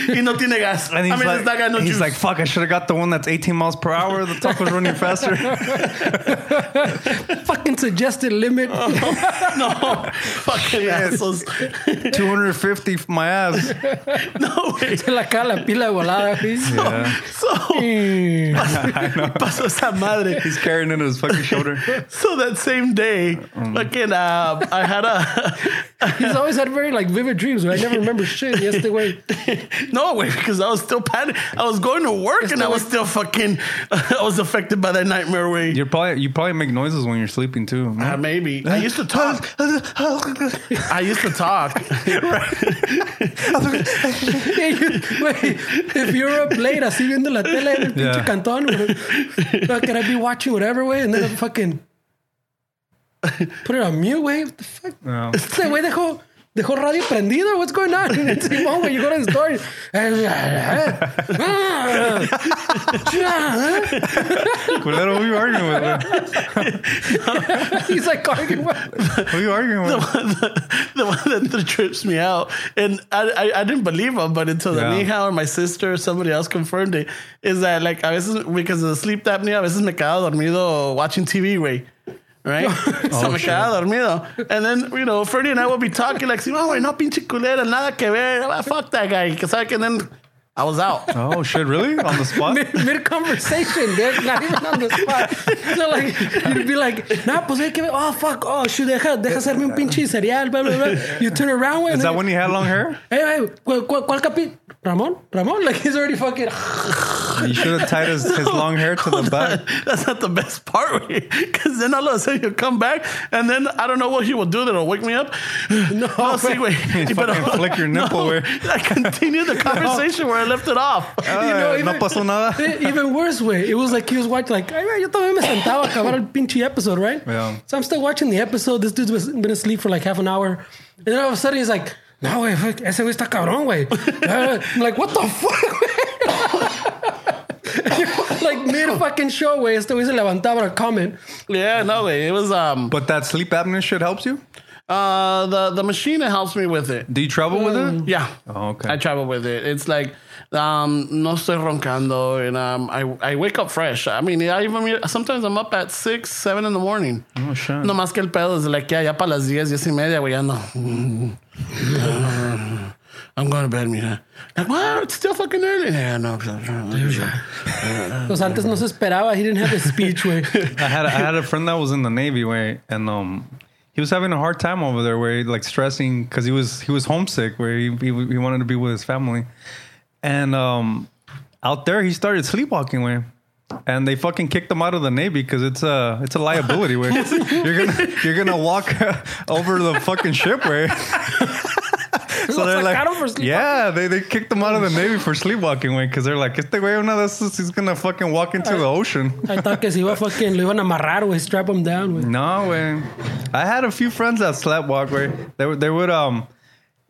y no tiene gas. and he's I mean, like, it's not got no he's juice. like, fuck, I should have got the one that's 18 miles per hour. The taco's running faster. Fucking suggested limit. no, fucking assholes. 250 for my ass. No way. Se la cae la pila volada. güey. So Mm. pasó esa madre. He's carrying it on his fucking shoulder. So that same day, Mm. fucking, uh, I had a He's always had very like vivid dreams. But I never remember shit. Yesterday, no way because I was still panic. I was going to work and I was still fucking. I was affected by that nightmare way. You're probably you probably make noises when you're sleeping too. Uh, maybe I used to talk. I used to talk. Wait, if you're up late así viendo la tele en el pinche Yeah. cantón, güey, uh, can I be watching whatever, way? And then I fucking put it on mute, way. What the fuck? No. Este güey dejó dejó el radio prendido. What's going on? And Simón, when you go to the store, Culero, who you arguing with? man? he's like arguing. with- Who you arguing with? the one that trips me out, and I, I, I didn't believe him, but until the Yeah. Nihao or my sister or somebody else confirmed it, is that like a veces because of the sleep apnea, a veces me quedaba dormido watching TV, way. Right? so me quedaba dormido. And then, you know, Freddie and I would be talking like, no, güey, no pinche culera, nada que ver. Ah, Fuck that guy. Que sabe que then I was out. Oh shit, really? On the spot? Mid, mid conversation, dude. Not even on the spot. So like, you'd be like, nah, pues hay que ver. Oh, fuck. Oh, shoot, deja, deja hacerme un pinche cereal, blah, blah, blah. You turn around, güey. Is that when he had long hair? Hey, hey, ¿cuál, cuál, cuál capi? Ramon? Ramon? Like, he's already fucking. You should have tied his, his long hair to the back. That's not the best part, because then all of a sudden he'll come back, and then I don't know what he will do that'll wake me up. No, sí, güey. You fucking flick your nipple, no, güey. I continue the conversation where I left it off. Ah, even- no pasó nada. Even worse way. It was like he was watching, like, ay, güey, yo también me sentaba a acabar el pinche episode, right? Yeah. So I'm still watching the episode. This dude's been asleep for like half an hour. And then all of a sudden he's like, no, güey, fuck, ese güey está cabrón, güey. I'm like, what the fuck, Like mid fucking show, güey. Este güey se levantaba para comment. Yeah, no, güey. It was um But that sleep apnea shit helps you? Uh the the machine that helps me with it. Do you travel with it? Yeah. Oh, okay. I travel with it. It's like um no estoy roncando and um I I wake up fresh. I mean, I even sometimes I'm up at six, seven in the morning. Oh, shit. No más que el pedo es like ya ya para las diez, diez y media, güey, ya no. I'm going to bed, mija. Like, what? It's still fucking early. Yeah, no. Pues antes no se esperaba. He didn't have the speech, güey. I had I had a friend that was in the Navy, way, and um, he was having a hard time over there, where he like stressing because he was he was homesick, where he, he he wanted to be with his family, and um, out there he started sleepwalking, way. And they fucking kicked him out of the Navy because it's a it's a liability. Way you're gonna you're gonna walk over the fucking ship. Way so they're like, sacaron for sleepwalking? yeah, they, they kicked him out of the Navy for sleepwalking. Way because they're like, este güey una de esas he's gonna fucking walk into the ocean. I thought que se iba fucking, lo iban a amarrar, güey. Strap him down, güey. No, güey. I had a few friends that slept walk, güey. They would, they would, um,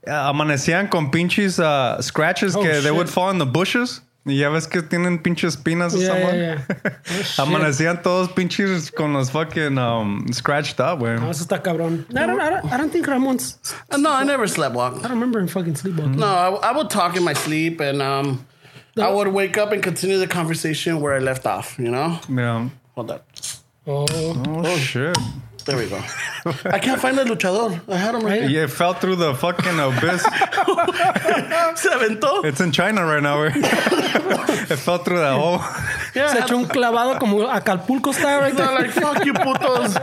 amanecían con pinches uh, scratches Oh, que they would fall in the bushes. Y ya ves que tienen pinches espinas Yeah, something. yeah, yeah. Oh. Amanecían todos pinches con los fucking um, scratched up, güey. No, eso está cabrón. I don't, I don't, I don't think Ramon's. No, I never slept walk. I don't remember him fucking sleepwalking. No, I, I would talk in my sleep and um, I would wake up and continue the conversation where I left off, you know? Yeah. Hold up. Oh, Oh, shit. There we go. I can't find the luchador. I had him right here. Yeah, it fell through the fucking abyss. Se aventó. it's in China right now, eh. güey. it fell through that hole. Yeah, se I had echó un clavado como Acapulco style right They're there. like, fuck you putos.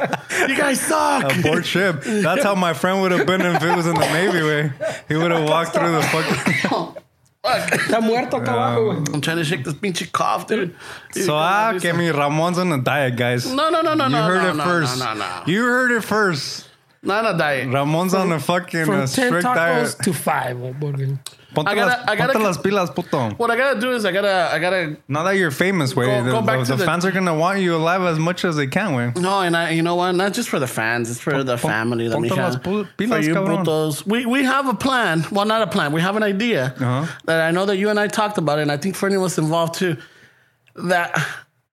You guys suck. Aboard ship. That's how my friend would have been if it was in the Navy, way. He would have walked through the fucking. Fuck. Está muerto acá abajo, güey. I'm trying to shake this pinche cough, dude. So ah, que mi Ramon's on a diet, guys. No, no, no, no, You no. You heard no, it no, first. No, no, no. You heard it first. Not a diet. Ramon's on a fucking From uh, 10 strict diet. tacos to 5, güey. Ponte, I gotta- las, I gotta- ponte las pilas, puto. What I gotta do is I gotta, I gotta. Now that you're famous, way, Go- the, go back the, to the the- fans are gonna want you alive as much as they can, way. No, and I, you know what? Not just for the fans. It's for the pon- family. La ponte mija. las pu- for you cabrón. putos. We we have a plan. Well, not a plan. We have an idea Uh-huh. that I know that you and I talked about, it, and I think Fernie was involved too. That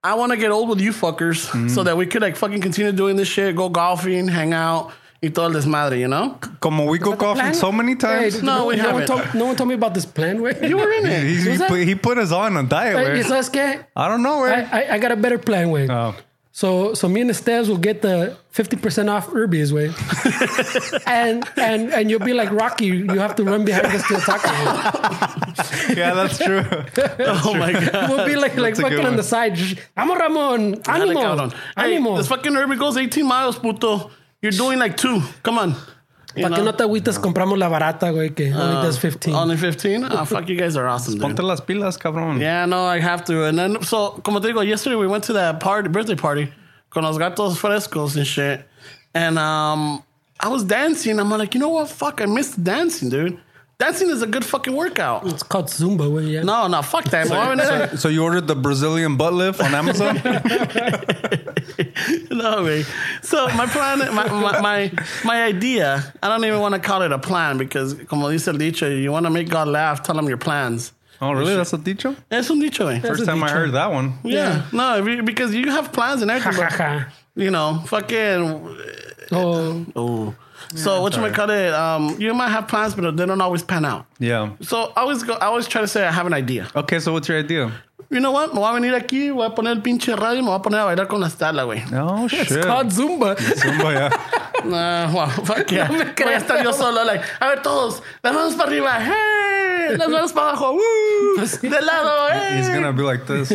I want to get old with you fuckers, Mm-hmm. so that we could like fucking continue doing this shit, go golfing, hang out, y todo el desmadre. You know? Como we go golfing Plan? so many times. Hey, No, we no one haven't. told, no one told me about this plan, güey. You were in it. He, he, put, he put us on a diet, Hey, way. ¿Sabes qué? I don't know, way. I, I, I got a better plan, güey. Oh. So, so me and Estes will get the 50% off Urbies, way. and, and, and you'll be like Rocky. You have to run behind us to attack us. yeah, that's true. Oh my god. We'll be like, like That's a good fucking on one. the side. Just, Vamos, Ramon. Dale, Animo. cabrón. Hey, this fucking Irby goes 18 miles, puto. You're doing like two. Come on. You Para que no te agüites, compramos la barata, güey, que only does 15. Only 15? Oh, fuck, you guys are awesome, dude. Ponte las pilas, cabrón. Yeah, no, I have to. And then, so, como te digo, yesterday we went to that party, birthday party, con los gatos frescos and shit. And um, I was dancing. I'm like, you know what? Fuck, I missed dancing, dude. Dancing is a good fucking workout. It's called Zumba, güey. Yeah. No, no, fuck that. Voy a venir- So you ordered the Brazilian butt lift on Amazon? no, way. So my plan, my, my, my, my idea, I don't even want to call it a plan because, como dice el dicho, you want to make God laugh, tell him your plans. oh, really? That's a dicho? Es un dicho, güey. First a time I heard that one. Yeah. No, because you have plans and Ha, everything, but, you know, fucking, Oh, oh. So what you might call it? Um, you might have plans, but they don't always pan out. Yeah. So I always go. I always try to say I have an idea. Okay, so what's your idea? You know what? Me voy a venir aquí, voy a poner el pinche radio, y me voy a poner a bailar con la Stala, güey. Oh, shit. it's called Zumba. Zumba, yeah. Nah, well, fuck yeah. No me Voy estar yo solo, like, a ver todos, las manos para arriba, hey, las manos para abajo, woo, de lado, hey. He's gonna be like this.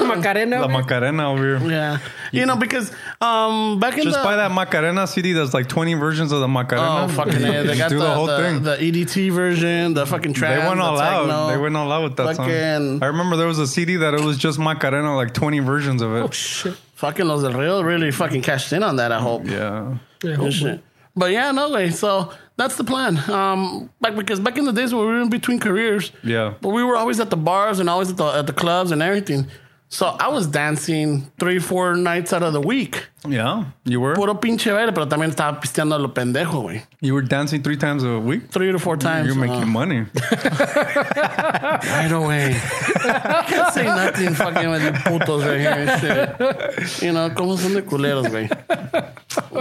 Macarena. La. Macarena over here. Yeah, you know because um back in Just the buy that Macarena CD. There's like 20 versions of the Macarena. oh fucking yeah, they got Do the, the whole the, thing. the EDT version, the fucking track. they went all the out. They went all out with that Fucking- song. I remember there was a CD that it was just Macarena, like 20 versions of it. Oh, shit. Fucking Los Del Rio really fucking cashed in on that. I hope. Yeah. Yeah, hope. But yeah, no way. So that's the plan. Um, back because back in the days when we were in between careers, Yeah. but we were always at the bars and always at the at the clubs and everything. So I was dancing three, four nights out of the week. Yeah. You were? Puro pinche baile, pero también estaba pisteando a lo pendejo, güey. You were dancing three times a week? Three to four times. You're making uh, money. Right away. I Can't say nothing fucking with you putos right here and shit. You know, como son de culeros, güey.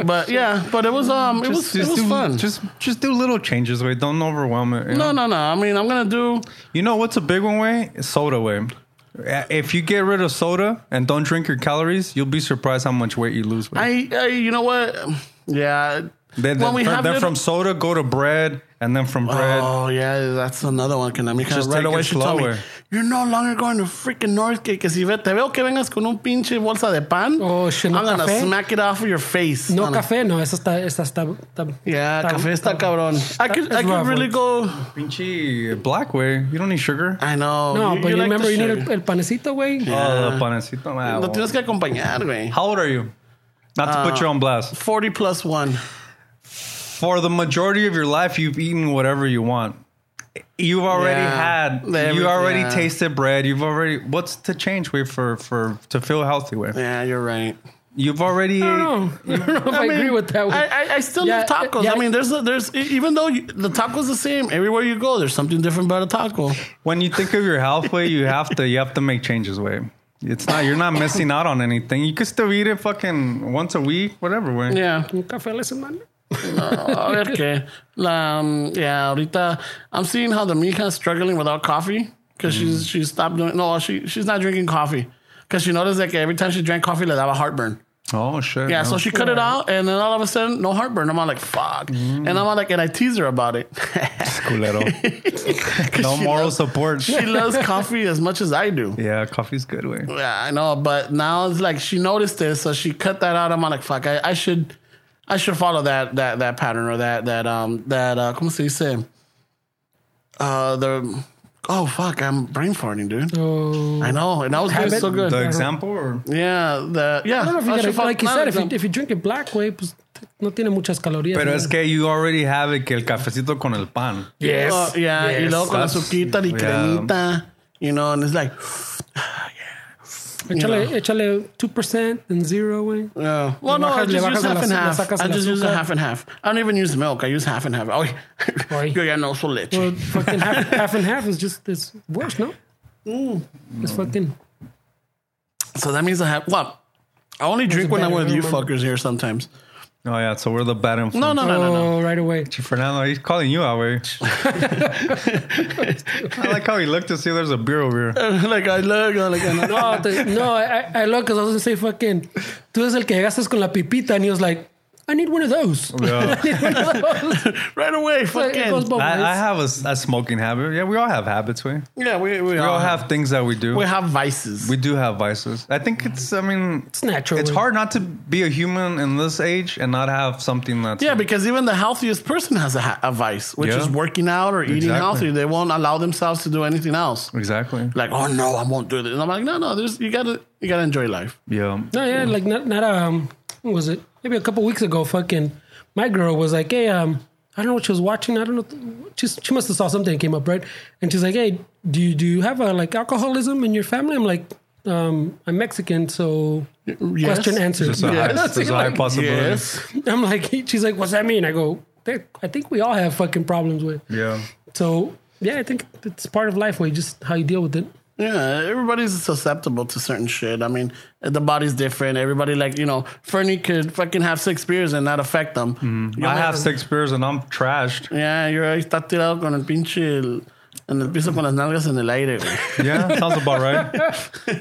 But yeah, but it was um, it was it was do, fun. Just just do little changes, way. Don't overwhelm it. no, know? no, no. I mean, I'm gonna do. You know what's a big one way? Soda way. Uh, if you get rid of soda and don't drink your calories, you'll be surprised how much weight you lose. Way. I, I you know what? Yeah. Then, when we have then little- from soda go to bread, and then from bread. Oh yeah, that's another one. Can I make Just right take away? it slower. You're no longer going to freaking Northgate. Que si ve, te veo que vengas con un pinche bolsa de pan. Oh, shit, no I'm gonna café? smack it off of your face. No Gonna- café, no, esa está, esa está, está- Yeah, está- café está cabrón. I could, I could rough, really go. Pinche black way. You don't need sugar. I know. No, you, but you, like remember the you need sugar. el, el panecito, güey. Oh, the panecito. Ah, Lo well. tienes que acompañar, güey. How old are you? Not to put you on blast. 40 plus one. For the majority of your life, you've eaten whatever you want. You've already Yeah. had. Every- you already yeah. tasted bread. You've already. What's to change with for for to feel healthy with Yeah, you're right. You've already. I don't know. I don't know if I, agree with that. I, One. I, I still Yeah, love tacos. yeah. I mean, there's a, there's even though you, the taco's the same everywhere you go, there's something different about a taco. When you think of your health way, you have to you have to make changes way. It's not you're not missing out on anything. You could still eat it fucking once a week, whatever way. Yeah. Un café a la semana. A ver qué. La, um, yeah, ahorita I'm seeing how the mija is struggling without coffee because she's she stopped doing. No, she she's not drinking coffee because she noticed that every time she drank coffee, le daba heartburn. Oh shit. Yeah, no. so she cut it out, and then all of a sudden, no heartburn. I'm all like, fuck, and I'm all like, and I tease her about it. culero. no moral loves- support. she loves coffee as much as I do. yeah, coffee's good way. Yeah, I know, but now it's like she noticed this, so she cut that out. I'm all like, fuck, I, I should, I should follow that that that pattern or that that um that uh, como se dice? Uh, the oh fuck, I'm brain farting, dude. Oh. I know, and that was Habit? so good. The example or yeah, the yeah. I don't know if you I gotta, like you said, if you, if you drink it black way, pues no tiene muchas calorías. Pero ¿no? es que you already have it que el cafecito con el pan. Yes. Oh, yeah, y luego con la suquita y yeah. cremita, you know, and it's like, Échale, échale 2% and zero, güey. yeah. Well, no, bajas- I just use half and half. I just use a half and half. I don't even use milk. I use half and half. Oh, Oy. yo ya no uso leche. Well, fucking half, half and half is just it's worse, no? Mm. It's fucking. So that means I have what? I only drink when I'm with you fuckers here sometimes. Oh yeah, so we're the bad influence. No, no, no, no, no. Oh, right away. Fernando, he's calling you out, way. I like how he looked to see there's a beer over here. like I look, I'm like, I know. No, te- no, I, I look because I was gonna say fucking. Tú eres el que llegaste con la pipita and he was like, I need one of those. Yeah. I need one of those. right away, It fucking. both I, I ways. have a, smoking habit. Yeah, we all have habits. We we Yeah, we we, all have things that we do. we have vices. We do have vices. I think it's. I mean, It's natural. it's hard not to be a human in this age and not have something that's. yeah, because even the healthiest person has a, a vice, which Yeah. is working out or eating Exactly. healthy. They won't allow themselves to do anything else. exactly. Like, oh no, I won't do this. And I'm like, no, no, there's you gotta you gotta enjoy life. Yeah. No, yeah, like not not um, what was it? Maybe a couple weeks ago, fucking, my girl was like, hey, um, I don't know what she was watching. I don't know. She's, she must have saw something that came up, right? And she's like, "Hey, do you do you have a like alcoholism in your family?" I'm like, um, "I'm Mexican, so question answered." There's a, high, Yes. a high possibility. Yes. I'm like, she's like, "What's that mean?" I go, "I think we all have fucking problems with." Yeah. So yeah, I think it's part of life, where you just how you deal with it. Yeah, everybody's susceptible to certain shit. I mean, the body's different. Everybody, like, you know, Fernie could fucking have six beers and not affect them. Mm-hmm. I have six beers and I'm trashed. Yeah, you're ahí está tirado con el pinche en el piso con las nalgas en el aire, güey. Yeah, sounds about right.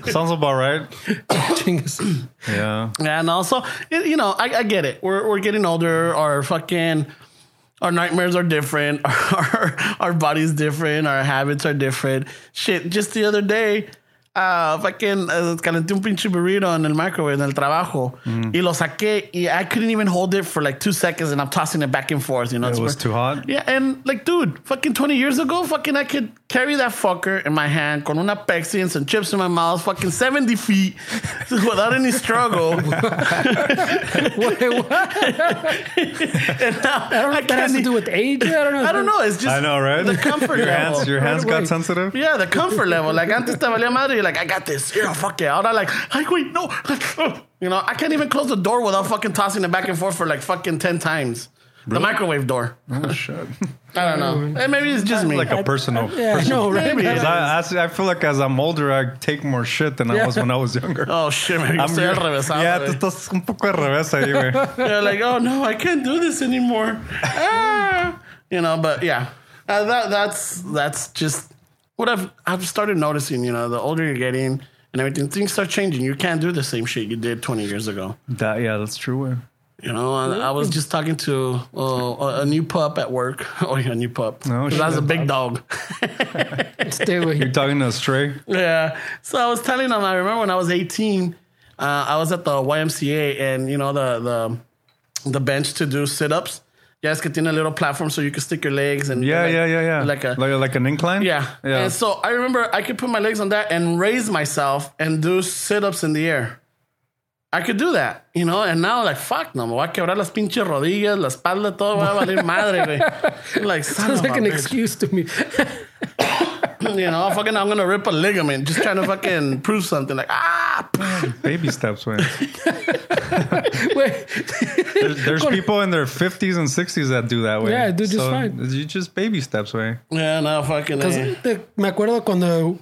sounds about right. Yeah. Yeah, and also, it- you know, I, I get it. We're, we're getting older. Our fucking, our nightmares are different. Our, our body's different. Our habits are different. Shit, just the other day, uh, fucking, uh, calenté un pinche burrito en el microwave en el trabajo. Mm. Y lo saqué. Y I couldn't even hold it for like two seconds and I'm tossing it back and forth, you know. It was too hot. Yeah, and like, dude, fucking 20 years ago, fucking I could carry that fucker in my hand con una Pepsi and some chips in my mouth, fucking 70 feet without any struggle. What- what? and now, I don't know that has to do with age. I don't know. I don't know. It's just I know, right? the comfort your level. hands, your hands got Wait. sensitive. yeah, the comfort level. Like antes te valía madre. You're like, I got this. you Here, fuck it. Ahora like, ay, wait, no. You know, I can't even close the door without fucking tossing it back and forth for like fucking ten times. The microwave door. Oh shit! I don't know. And maybe it's just me. like a personal. Yeah, I know, right? Maybe. 'Cause I, as- I feel like as I'm older, I take more shit than I was when I was younger. oh shit, man. I'm Estoy al revésado, yeah, güey. tú estás un poco al revés ahí, güey. They're like, oh no, I can't do this anymore. Ah. You know, but yeah, uh, that that's that's just what I've I've started noticing. You know, the older you're getting and everything, things start changing. You can't do the same shit you did 20 years ago. That yeah, that's true. Güey. You know, I, I was just talking to uh, a- a new pup at work. Oh, yeah, a new pup. 'Cause That's a big dog. Stay away. You're talking to a stray. Yeah. So I was telling him, I remember when I was 18, uh, I was at the YMCA and, you know, the, the, the bench to do sit ups. Yeah, it's getting a little platform so you can stick your legs and Yeah, like- yeah, yeah, yeah. Like a like like an incline. yeah. yeah. And so I remember I could put my legs on that and raise myself and do sit ups in the air. I could do that, you know, and now like fuck no, me voy a quebrar las pinches rodillas, la espalda, todo va a valer madre, güey. Like Sounds like an bitch. excuse to me. You know, fucking I'm gonna rip a ligament just trying to fucking prove something. Like ah, Baby steps, güey. Wait, There's, there's people in their 50s and 60s that do that way. Yeah, do just fine. You just baby steps, way. yeah, no fucking. eh. Te- me acuerdo cuando,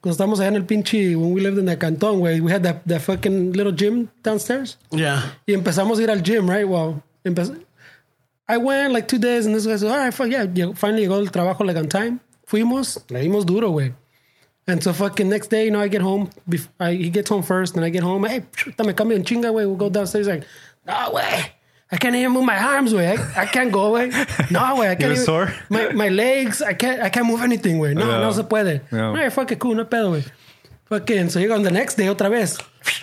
cuando estábamos allá en el pinche, when we lived in the cantón, güey, we had that, that fucking little gym downstairs. Yeah, Y empezamos a ir al gym, right? Well, empez- I went like two days and this guy said, all right, fuck yeah. Llegó- Finally llegó el trabajo like on time. Fuimos, le dimos duro, güey. And so fucking next day, you know, I get home. I, he gets home first, and I get home. Hey, puta, me cambio en chinga, güey. We'll go downstairs. Like, no, güey. I can't even move my arms, güey. I, I can't go, güey. No, güey. I can't You're even, sore? My, my legs, I can't, I can't move anything, güey. No, Yeah. no se puede. Yeah. All right, fuck it, cool, no pedo, güey. Fucking, so llego on the next day otra vez.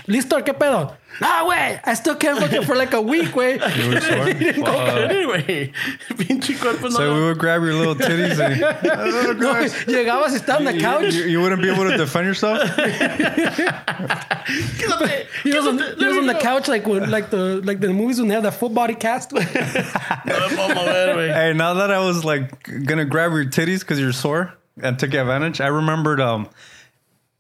Listo, ¿qué pedo? No, güey. I still can't fucking for like a week, güey. You were sore? Fuck. anyway, pinche cuerpo no. So we would grab your little titties and No, llegabas y estabas on the couch. you, you wouldn't be able to defend yourself. Quítate, He was on, he was on the couch like when, like the like the movies when they have the full body cast. go. No me puedo mover. Hey, now that I was like gonna grab your titties because you're sore and took advantage, I remembered. Um,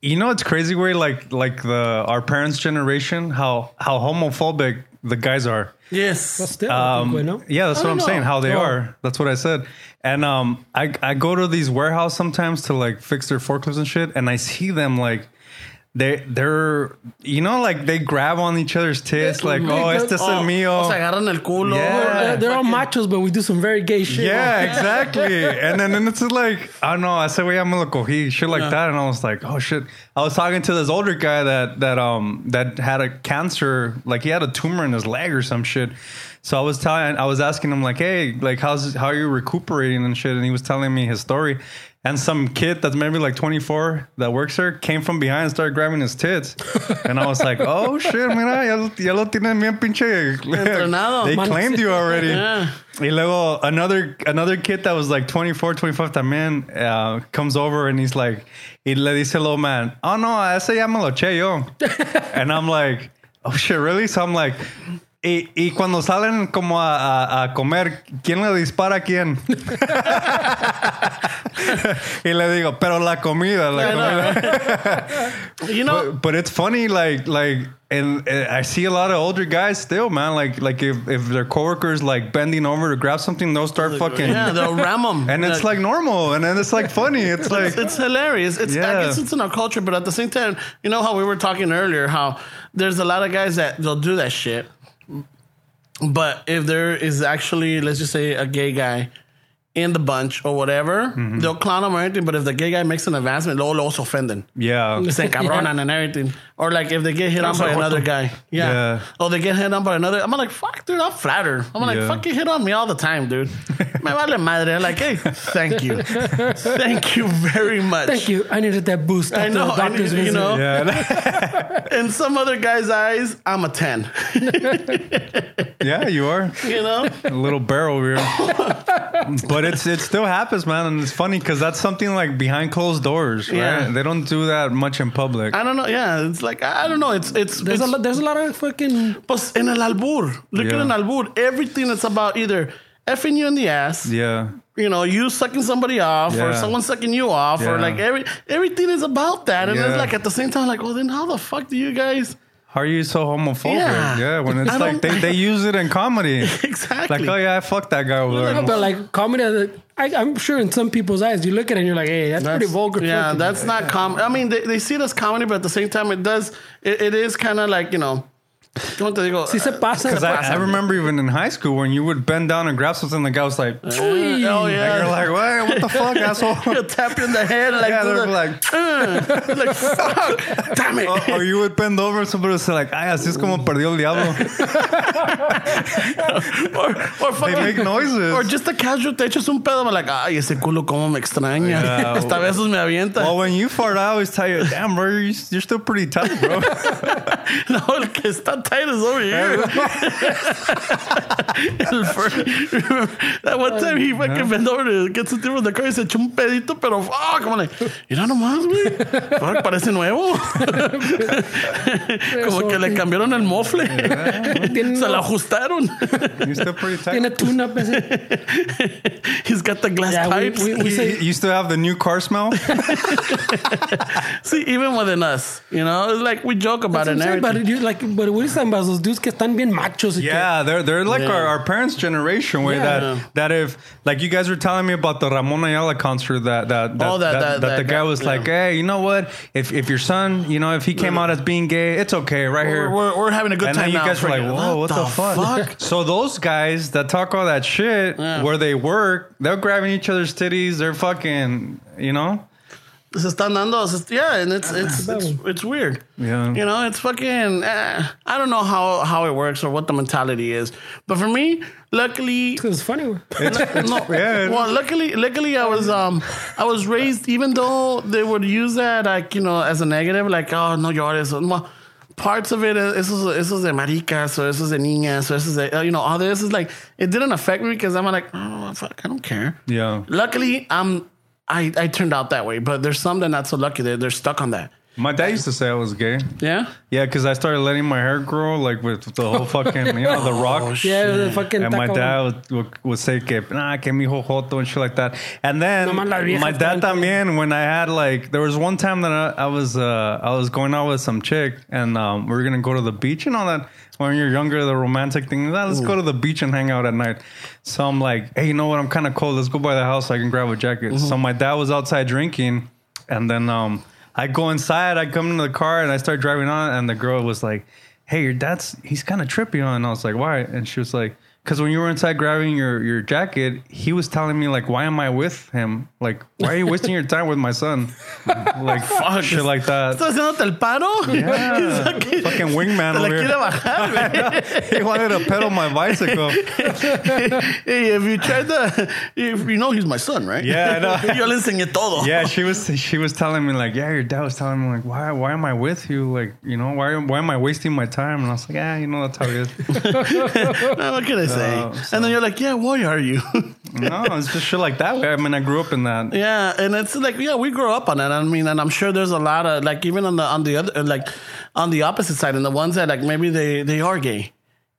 you know, it's crazy way like like the our parents' generation how how homophobic the guys are. Yes. Still, I think, güey, no? Yeah, that's what I'm don't saying. How they Oh. are. That's what I said. And um, I I go to these warehouse sometimes to like fix their forklifts and shit, and I see them like. They they're you know like they grab on each other's tits like oh este es el Oh, mío o se agarran el culo. Yeah. They're, they're all machos, but we do some very gay shit. Yeah, exactly. and then and it's like, I don't know, I said, "Wait, I'm gonna cogí," shit like that, and I was like, "Oh shit!" I was talking to this older guy that that um that had a cancer, like he had a tumor in his leg or some shit. So I was telling, I was asking him like, "Hey, like how's how are you recuperating and shit?" And he was telling me his story. And some kid that's maybe like 24 that works there came from behind and started grabbing his tits. And I was like, oh shit, mira, ya, lo- ya lo tienen bien pinche. Entrenado. They Man- claimed you already. Yeah. Y luego another another kid that was like 24, 25 también uh, comes over and he's like, y le dice old man, oh no, a ese ya me lo eché yo. and I'm like, oh shit, really? So I'm like, Y, y cuando salen como a, a- a comer, ¿quién le dispara a quién? y le digo, pero la comida, la comida. You know, But, but it's funny, like like, and, uh, I see a lot of older guys still, man. Like like if if their coworkers like bending over to grab something, they'll start fucking. yeah, they'll ram them. and it's like normal, and then it's like funny. It's like it's hilarious. It's I Yeah. guess it's in our culture, but at the same time, you know how we were talking earlier, how there's a lot of guys that they'll do that shit. But if there is actually, let's just say, a gay guy in the bunch or whatever, Mm-hmm. they'll clown him or anything. But if the gay guy makes an advancement, they'll also offend ofenden. yeah. Se encabronan and everything. Or like if they get hit on by another guy. Yeah. Yeah. Or they get hit on by another. I'm like, fuck, dude, I'm flattered. I'm like, Yeah. fuck, you hit on me all the time, dude. Me vale madre. I'm like, hey, thank you. thank you very much. Thank you. I needed that boost. I know, the I doctor's you know. Yeah, In some other guy's eyes, I'm a 10. yeah, you are You know? a little barrel over here. but it's it still happens, man, and it's funny because that's something like behind closed doors, right? Yeah. They don't do that much in public. I don't know. Yeah, it's like, I don't know. It's, it's, There's a, lot, there's a lot of fucking. pues, en el albur. Look at Yeah. an albur. Everything that's about either effing you in the ass. yeah, you know, you sucking somebody off or someone sucking you off or like every everything is about that. And Yeah. it's like at the same time, like, well then how the fuck do you guys how are you so homophobic? Yeah. Yeah, when it's I like they, they use it in comedy. exactly Like, oh yeah, I fucked that guy over there. But like comedy, uh, I, I'm sure in some people's eyes, you look at it and you're like, hey, that's, pretty vulgar. Yeah, that's not com I mean they, they see it as comedy, but at the same time it does it, it is kinda like, you know ¿Cómo te digo? Sí se pasa. Because I, I remember even in high school when you would bend down and grab something, the guy was like, Uh, oh and you're like, what, what the fuck, asshole? He'll tap you in the head like, Yeah, to they're the- like, uh, like fuck, damn it. or, or you would bend over and somebody would say like, ay, así es como perdió el diablo. or, or They fucking- make noises. Or just a casual te echas un pedo, I'm like, ay, ese culo como me extraña. Yeah. Hasta a veces me avienta. well, when you fart, I always tell you, damn, bro, you're, you're still pretty tight, bro. No, el que está tight over here. El fir- that one time he fucking bent over to get some from the car y se echó un pedito, pero fuck, como like, mira nomás, güey. Fuck, parece nuevo. como que le cambiaron el mofle. se lo ajustaron. You're still pretty tight. Tiene tune up ese. He's got the glass Yeah, we- pipes. we- we You, say- you still have the new car smell? See, even within us, you know, it's like we joke about it and Sí, but you like, but what you talking about? Those dudes que están bien machos. Yeah, they're they're like Yeah. our, our parents' generation way Yeah. that that if like you guys were telling me about the Ramon Ayala concert that that that, Oh, that- that- the that guy guy- was like, hey, you know what? If if your son, you know, if he came out as being gay, it's okay, right here. We're, we're, we're having a good and time you guys were like, whoa, what, the, fuck? So those guys that talk all that shit Yeah. where they work, they're grabbing each other's titties, they're fucking, you know? Se están dando, se- yeah, and it's it's it's, it's weird. Yeah. you know, it's fucking. eh, I don't know how how it works or what the mentality is, but for me, luckily, It's funny. no, yeah, well, luckily, luckily, I was um I was raised even though they would use that like you know as a negative, like oh no llores, well, parts of it, eso es, eso es de maricas, or eso es de niñas, or eso es de, uh, you know, all this is like, it didn't affect me because I'm like, oh, fuck, I don't care. Yeah. Luckily, I'm, I, I turned out that way, but there's some that are not so lucky. They're, they're stuck on that. My dad used to say I was gay. Yeah? Yeah, because I started letting my hair grow, like with the whole fucking, you know, the rock. Yeah, the fucking And my taco. dad would, would, would say que, nah, que mi hijo joto and shit like that. And then Nomás las viejas my dad también, when I had like, there was one time that I, I was, uh, I was going out with some chick and um, we were going to go to the beach and all that. When you're younger, the romantic thing, ah, let's go to the beach and hang out at night. So I'm like, hey, you know what? I'm kind of cold. Let's go by the house so I can grab a jacket. So my dad was outside drinking and then, um, I go inside, I come into the car and I start driving on, and the girl was like, Hey, your dad's he's kind of trippy on. And I was like, Why? And she was like, Because when you were inside grabbing your, your jacket, he was telling me, like, why am I with him? Like, why are you wasting your time with my son? like Fuck. shit like that. ¿Estás haciéndote el paro? Yeah. Fucking- Fucking wingman over here. bajar, he wanted to pedal my bicycle. hey, if you tried to, if you know he's my son, right? Yeah, I know. Yo le enseñé todo. Yeah, she was she was telling me like, yeah, your dad was telling me like, why why am I with you? Like, you know, why why am I wasting my time? And I was like, yeah, you know, that's how it is. No, what can I say? Oh, so- and then you're like, yeah, why are you? no, it's just shit like that. I mean, I grew up in that. yeah, and it's like, yeah, we grew up on that. I mean, and I'm sure there's a lot of like even on the on the other like on the opposite side, and the ones that like maybe they they are gay.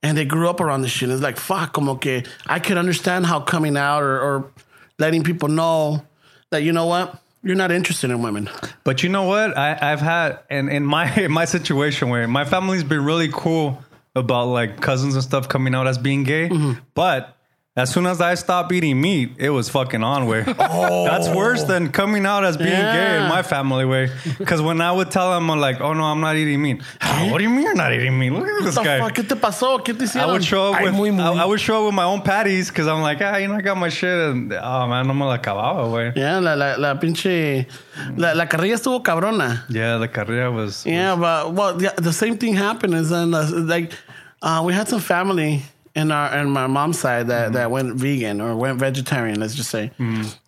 and they grew up around this shit. It's like fuck, como que I could understand how coming out or, or letting people know that you know what you're not interested in women. But you know what? I, I've had in, in my in my situation where my family's been really cool about like cousins and stuff coming out as being gay. Mm-hmm. But as soon as I stopped eating meat, it was fucking on way. That's worse than coming out as being gay in my family way. Because when I would tell them, I'm like, oh no, I'm not eating meat. what do you mean you're not eating meat? Look at this What the guy. fuck? ¿Qué te pasó? ¿Qué te I would show up with muy, muy. I, I would show up with my own patties because I'm like, ah, you know, I got my shit and oh man, no me la acababa, güey. Yeah, la, la, la pinche. La, la carrilla estuvo cabrona. Yeah, the carrera was. Yeah, but well, yeah, the same thing happened. Is then uh, like uh, we had some family in our in my mom's side that, that went vegan or went vegetarian. Let's just say,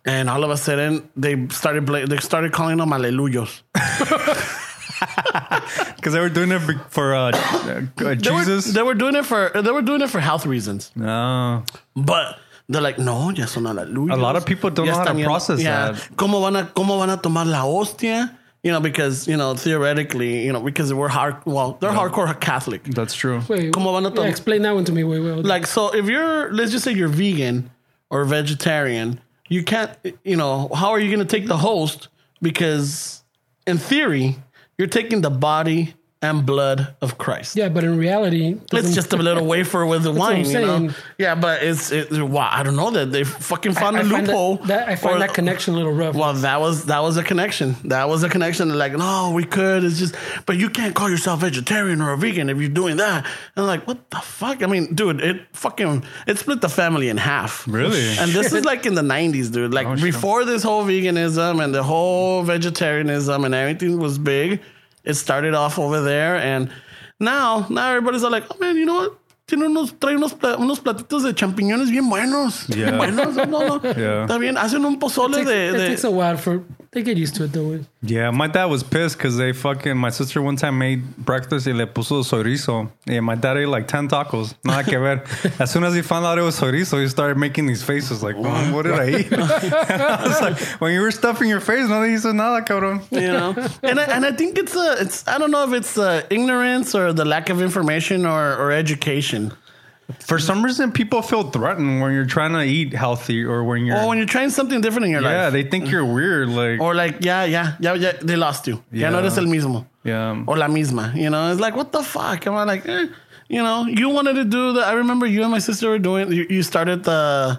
and all of a sudden they started bla- they started calling them aleluyos. Because they were doing it be- for uh, uh, They were, Jesus. they were doing it for they were doing it for health reasons, no. but. They're like, no, ya son aleluyos. A lot of people don't know how to process yeah. that. ¿Cómo van a cómo van a tomar la hostia? You know, because you know theoretically, you know, because we're hard. Well, they're hardcore Catholic. That's true. Wait, ¿Cómo van a yeah, tom- explain that one to me. Wait, wait. like so if you're let's just say you're vegan or vegetarian you can't you know how are you going to take the host because in theory you're taking the body and blood of christ yeah, but in reality, it's just a little wafer with the wine, you know. Yeah, but it's it, wow. I don't know that they fucking found I, a I find loophole. that, that I find or- that connection a little rough. Well, that was that was a connection. That was a connection. Like, no, we could. It's just, but you can't call yourself vegetarian or a vegan if you're doing that. And I'm like, what the fuck? I mean, dude, it fucking it split the family in half. Really? And this is like in the '90s, dude. Like Oh, shit. before this whole veganism and the whole vegetarianism and everything was big. It started off over there, and now now everybody's all like, oh man, you know what? Tiene unos, trae unos, pla- unos platitos de champiñones bien buenos. Bien buenos. No, no. Yeah. Bien. Hacen un pozole it takes, de, it de, takes a while for they get used to it though. Yeah, my dad was pissed because they fucking. My sister one time made breakfast y le puso chorizo. And my dad ate like 10 tacos. Nada que ver. as soon as he found out it was chorizo, he started making these faces like, "Mom, what did I eat? I was like, when you were stuffing your face, no dijiste nada, cabrón. you know and I, and I think it's a it's I don't know if it's uh, ignorance or the lack of information or, or education For some reason, people feel threatened when you're trying to eat healthy or when you're. or when you're trying something different in your life. yeah, life they think you're weird. Like, or like yeah yeah yeah yeah they lost you ya no Yeah. eres el mismo yeah. or la misma you know it's like what the fuck am I like eh, you know you wanted to do that I remember you and my sister were doing you, you started the,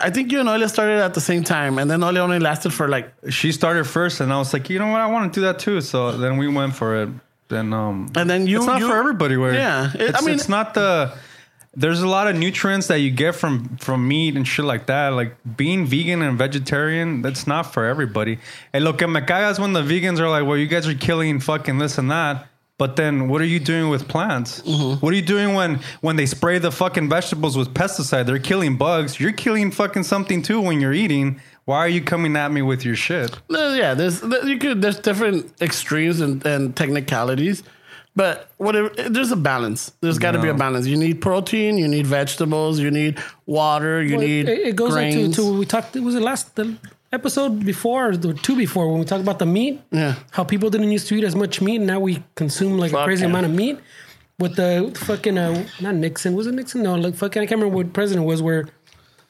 I think you and Olia started at the same time and then Olia only lasted for like She started first, and I was like, you know what? I want to do that too. So then we went for it. Then, um, and then you it's not you- for everybody. Where Yeah, it- I mean- it's not the. There's a lot of nutrients that you get from from meat and shit like that. Like being vegan and vegetarian, that's not for everybody. And lo que me cagas when the vegans are like, "Well, you guys are killing fucking this and that." But then, what are you doing with plants? Mm-hmm. What are you doing when when they spray the fucking vegetables with pesticide? They're killing bugs. You're killing fucking something too when you're eating. Why are you coming at me with your shit? Yeah, there's there- you could there's different extremes and, and technicalities, but whatever there's a balance. There's got to be a balance. You need protein, you need vegetables, you need water, you Well, need it, it goes into grains. to we talked. It was the last the episode before or the two before when we talked about the meat. Yeah. how people didn't used to eat as much meat, and now we consume like a crazy yeah. amount of meat. With the fucking uh, not Nixon was it Nixon? No, like fucking I can't remember what president was where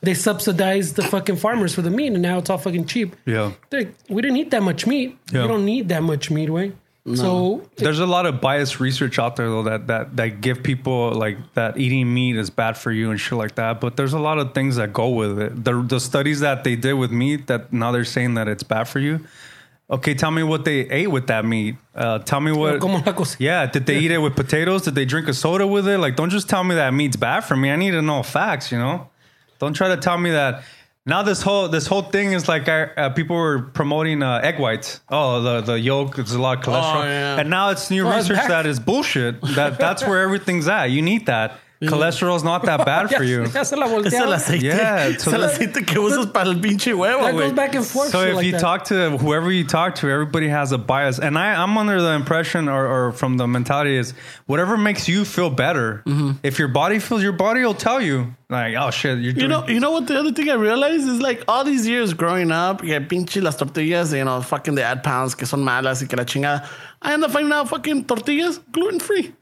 they subsidized the fucking farmers for the meat, and now it's all fucking cheap. Yeah. Like, we didn't eat that much meat. Yeah. We don't need that much meat, way. So There's a lot of biased research out there though that that that give people like that eating meat is bad for you and shit like that. But there's a lot of things that go with it. The the studies that they did with meat that now they're saying that it's bad for you. Okay, tell me what they ate with that meat. Uh, tell me what. Como la cosa- Yeah, did they eat it with potatoes? Did they drink a soda with it? Like, don't just tell me that meat's bad for me. I need to know facts. You know, don't try to tell me that. Now this whole this whole thing is like uh, uh, people were promoting uh, egg whites. Oh, the the yolk is a lot of cholesterol, yeah. and now it's new Oh, it's research that is bullshit. That that's where everything's at. You need that. Cholesterol's not that bad for you. Ya se la es el aceite. Yeah, es so el aceite que usas para el pinche huevo, That goes güey. back and forth. So shit if like you that. talk to whoever you talk to, everybody has a bias, and I, I'm under the impression or, or from the mentality is whatever makes you feel better. Mm-hmm. If your body feels, your body will tell you. Like, oh shit, you're You know, you know what the other thing I realized is like all these years growing up, yeah, pinche las tortillas, you know, fucking the add pounds que son malas y que la chingada. I end up finding out fucking tortillas gluten free.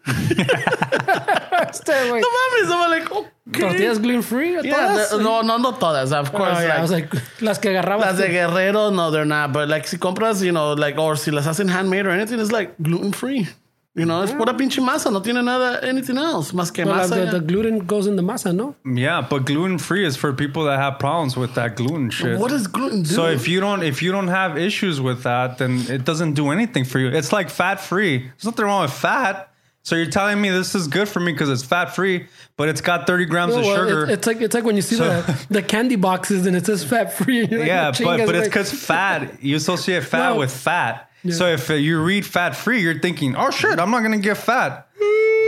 Stay away. No mames, I'm like, okay. Tortillas gluten free? Yeah, the- no, no, no todas, of Oh, course. yeah, I was like, like, las que agarrabas. las de Guerrero, no, they're not. But like, si compras, you know, like, or si las hacen handmade or anything, it's like gluten free. You know, es pura pinche masa, no tiene nada, anything else, más que Well, masa. the, the gluten goes in the masa, no? Yeah, but gluten free is for people that have problems with that gluten shit. what does gluten do? So if you don't if you don't have issues with that, then it doesn't do anything for you. It's like fat free. There's nothing wrong with fat. So you're telling me this is good for me because it's fat free, but it's got 30 grams of Well, sugar. it- it's like it's like when you see So- the, the candy boxes and it says fat free. like, yeah, "No but chingas, but it's because fat. You associate fat No. with fat. So if uh, you read fat free, you're thinking, oh shit, I'm not gonna get fat.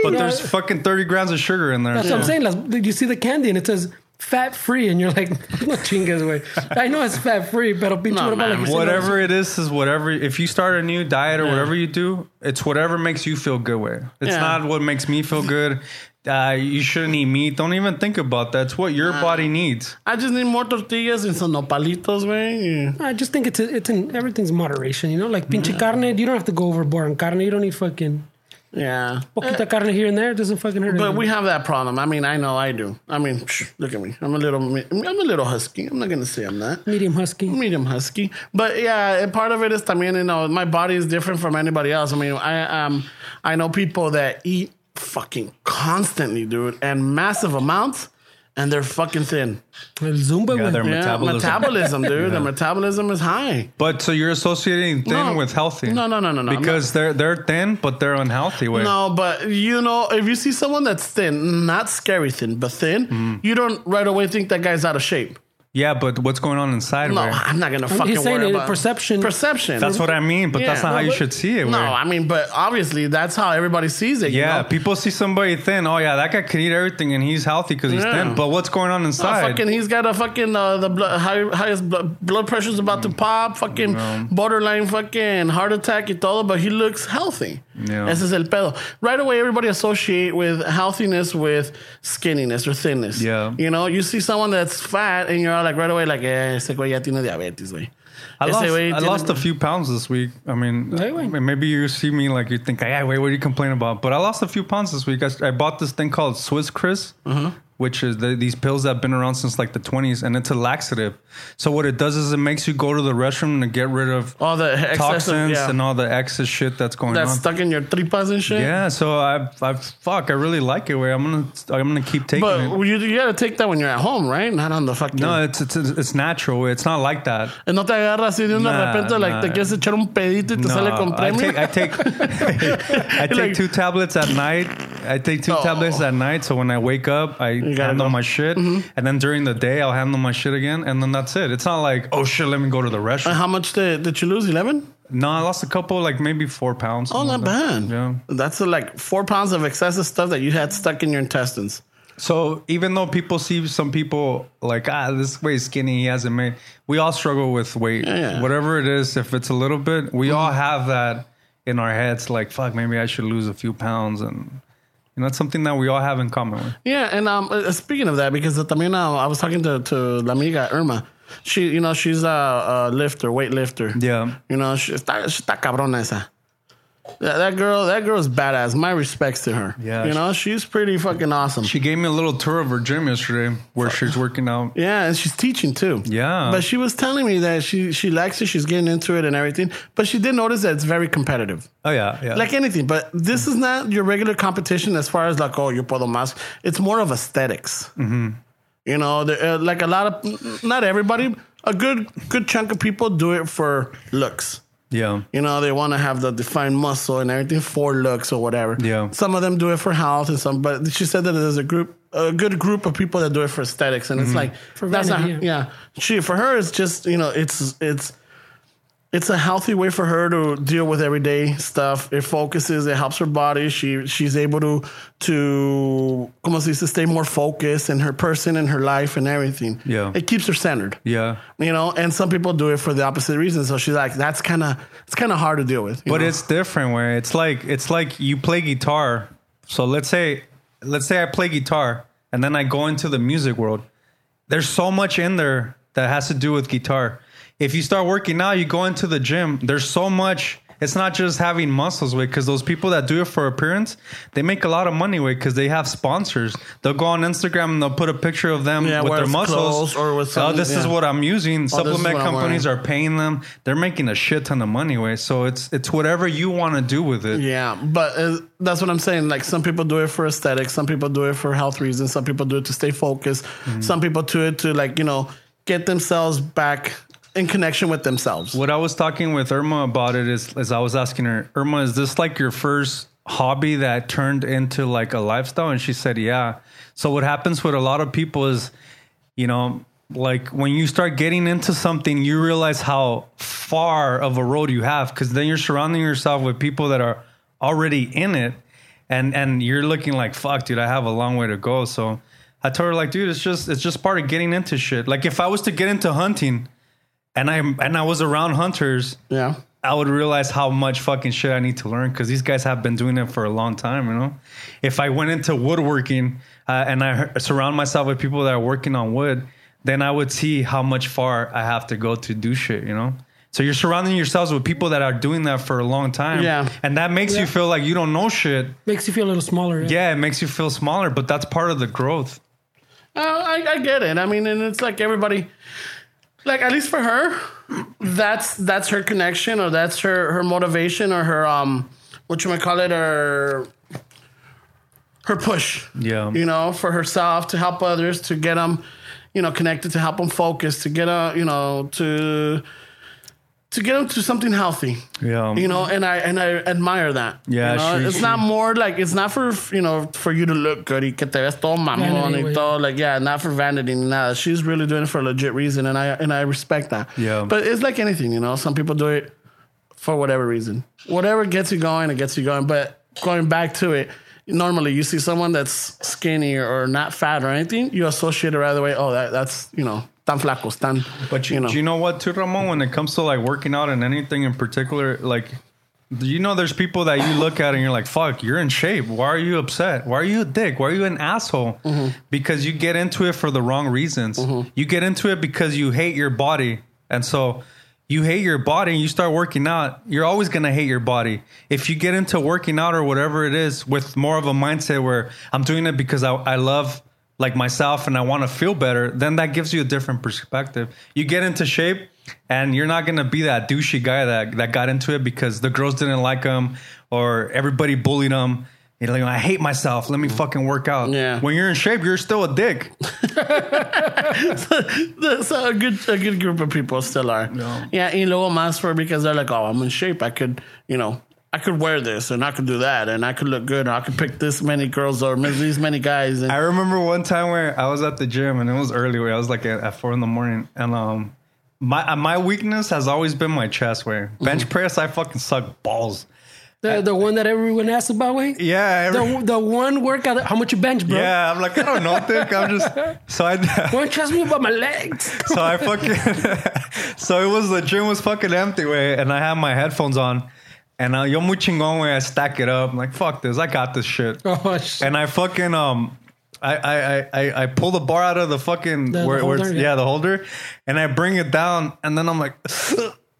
But No. there's fucking 30 grams of sugar in there. That's what I'm saying. Las, you see the candy and it says fat free, and you're like, no chingas, güey. I know it's fat free, pero pinche No, broma, man, like Whatever it is, is whatever. If you start a new diet or whatever you do, it's whatever makes you feel good with. It's Yeah. not what makes me feel good. Uh, you shouldn't eat meat. Don't even think about that. It's what your body needs. I just need more tortillas and some nopalitos, man. I just think it's it's in everything's moderation, you know. Like pinche carne, you don't have to go overboard on carne. You don't need fucking Yeah. poquita carne here and there. Doesn't fucking hurt. But anyone. we have that problem. I mean, I know I do. I mean, psh, look at me. I'm a little, I'm a little husky. I'm not gonna say I'm not. medium husky. Medium husky, but yeah, and part of it is también, you know, my body is different from anybody else. I mean, I um, I know people that eat fucking constantly, dude, and massive amounts, and they're fucking thin. El Zumba, Yeah, güey. they're- Yeah, Metabolism. metabolism, dude. Their metabolism is high. But so you're associating thin No. with healthy. No, no, no, no, no. Because they're they're thin, but they're unhealthy. Way. No, but you know, if you see someone that's thin, not scary thin, but thin, Mm-hmm. you don't right away think that guy's out of shape. Yeah, but what's going on inside? No, way? I'm not gonna fucking he's saying worry it, about perception. Perception. That's what I mean, but that's Yeah. not how No, you should see it. No, way. I mean, but obviously that's how everybody sees it. you Yeah, know? people see somebody thin. Oh yeah, that guy can eat everything and he's healthy because he's Yeah. thin. But what's going on Oh, inside? fucking, he's got a fucking uh, the blood, high, highest blood, blood pressure's about to pop. Fucking borderline, fucking heart attack y todo, but he looks healthy. Yeah. Ese es el pedo. Right away, everybody associate with healthiness with skinniness or thinness. Yeah. you know, you see someone that's fat and you're all like right away like, eh, ese güey ya tiene diabetes, güey. I lost, I lost a few pounds this week. I mean, wait. maybe you see me like you think, hey, wait, what are you complaining about? But I lost a few pounds this week. I, I bought this thing called Swiss Kriss, Uh-huh. Which is the, these pills that have been around since like the 20s, and it's a laxative. So what it does is it makes you go to the restroom to get rid of all the excessive, toxins yeah, and all the excess shit that's going that's on. That's stuck in your tripas and shit. Yeah, so I, I, fuck, I really like it. Where I'm gonna, I'm gonna keep taking But it. you, you gotta take that when you're at home, right? Not on the fucking. No, it's, it's it's natural. It's not like that. No te agarra así de una Nah, repente, like nah. te quieres echar un pedito y te No, sale con I premio. take I take I take Like- two tablets at night. I take two Oh. tablets at night. So when I wake up, I gotta handle go. my shit, Mm-hmm. and then during the day, I'll handle my shit again, and then that's it. It's not like oh shit, let me go to the And how much did, did you lose? 11? No, I lost a couple, like maybe four pounds. Oh, not bad. Yeah. That's uh, like four pounds of excessive stuff that you had stuck in your intestines. So even though people see some people like ah this way skinny he hasn't made, we all struggle with weight. Yeah, yeah. Whatever it is, if it's a little bit, we all have that in our heads. Like fuck, maybe I should lose a few pounds, and you know it's something that we all have in common. With. Yeah, and um, uh, speaking of that, because también uh, I was talking to, to la amiga Irma. She, you know, she's a, a lifter, weightlifter. Yeah. You know, she está, she está cabrona esa. That, that girl, that girl's badass. My respects to her. Yeah, You know, she's pretty fucking awesome. She gave me a little tour of her gym yesterday where she's working out. Yeah, and she's teaching too. Yeah. But she was telling me that she she likes it, she's getting into it and everything. But she did notice that it's very competitive. Oh yeah, yeah. Like anything. But this is not your regular competition as far as like, oh, you puedo más. It's more of aesthetics. Mm-hmm. You know, the, uh, like a lot of not everybody, a good good chunk of people do it for looks. Yeah. You know, they want to have the defined muscle and everything for looks or whatever. Yeah. Some of them do it for health and some, but she said that there's a group, a good group of people that do it for aesthetics. And Mm-hmm. it's like, For that's not, vanity, yeah. She, for her, it's just, you know, it's, it's, it's a healthy way for her to deal with everyday stuff. It focuses, it helps her body. She, she's able to, to, como se dice, stay more focused in her person and her life and everything. Yeah. It keeps her centered Yeah. you know and some people do it for the opposite reason so she's like that's kind of it's kind of hard to deal with But know? it's different where it's like it's like you play guitar. So let's say let's say I play guitar and then I go into the music world. There's so much in there that has to do with guitar. If you start working out, you go into the gym. There's so much. It's not just having muscles, way because those people that do it for appearance, they make a lot of money, way because they have sponsors. They'll go on Instagram and they'll put a picture of them Yeah, with their muscles. or with oh, some- this is what I'm using. is Supplement companies are paying them. They're making a shit ton of money, way. So it's it's whatever you want to do with it. Yeah, but uh, that's what I'm saying. Like some people do it for aesthetics, some people do it for health reasons, some people do it to stay focused, Mm-hmm. some people do it to like you know get themselves back in connection with themselves. What I was talking with Irma about it is, is I was asking her, Irma, is this like your first hobby that turned into like a lifestyle? And she said, yeah. So what happens with a lot of people is, you know, like when you start getting into something, you realize how far of a road you have because then you're surrounding yourself with people that are already in it, and and you're looking like, fuck, dude, I have a long way to go. So I told her like, dude, it's just it's just part of getting into shit. Like if I was to get into hunting and I and I was around hunters, Yeah, I would realize how much fucking shit I need to learn because these guys have been doing it for a long time. You know, if I went into woodworking uh, and I heard- surround myself with people that are working on wood, then I would see how much far I have to go to do shit. You know. So you're surrounding yourselves with people that are doing that for a long time, Yeah. and that makes you feel like you don't know shit. Makes you feel a little smaller. Yeah. Yeah, it makes you feel smaller, but that's part of the growth. uh, I, I get it. I mean, and it's like everybody, like at least for her, that's that's her connection or that's her her motivation or her um what you might call it her her push. Yeah. you know, for herself to help others to get them, you know, connected to help them focus to get a you know to to get them to something healthy. Yeah. You know, and I and I admire that. Yeah, you know? she- it's she- not more like it's not for you know for you to look good y que te ves todo mamón y todo like yeah, not for vanity ni nada. She's really doing it for a legit reason, and I and I respect that. Yeah. but it's like anything, you know. Some people do it for whatever reason, whatever gets you going, it gets you going. But going back to it. Normally, you see someone that's skinny or not fat or anything, you associate it right away. Oh, that, that's you know, tan flacos, tan. But you, you know, do you know what, too, Ramon? When it comes to like working out and anything in particular, like, do you know there's people that you look at and you're like, fuck, you're in shape. Why are you upset? Why are you a dick? Why are you an asshole? Mm-hmm. Because you get into it for the wrong reasons. You get into it because you hate your body. And so you hate your body and you start working out, you're always going to hate your body. If you get into working out or whatever it is with more of a mindset where I'm doing it because I, I love like myself and I want to feel better, then that gives you a different perspective. You get into shape and you're not going to be that douchey guy that, that got into it because the girls didn't like him or everybody bullied him. You're like, I hate myself. Let me fucking work out. Yeah. When you're in shape, you're still a dick. That's a good a good group of people still are. Yeah, you y luego más for because they're like, oh, I'm in shape. I could, you know, I could wear this and I could do that and I could look good. And I could pick this many girls or these many guys. And I remember one time where I was at the gym and it was early where I was like at, at four in the morning and um my my weakness has always been my chest Where Bench press, I fucking suck balls. The, the one that everyone asks about, wait. Yeah, every- The, the one workout. How much you bench, bro? yeah. I'm like I don't know, Dick. I'm just so I don't ask me about my legs? so I fucking so it was the gym was fucking empty way and I had my headphones on and uh, yo muy chingón way I stack it up. I'm like fuck this, I got this shit. Oh shit. and I fucking um I I I- I I pull the bar out of the fucking The- the where, where it's, yeah. yeah. the holder and I bring it down and then I'm like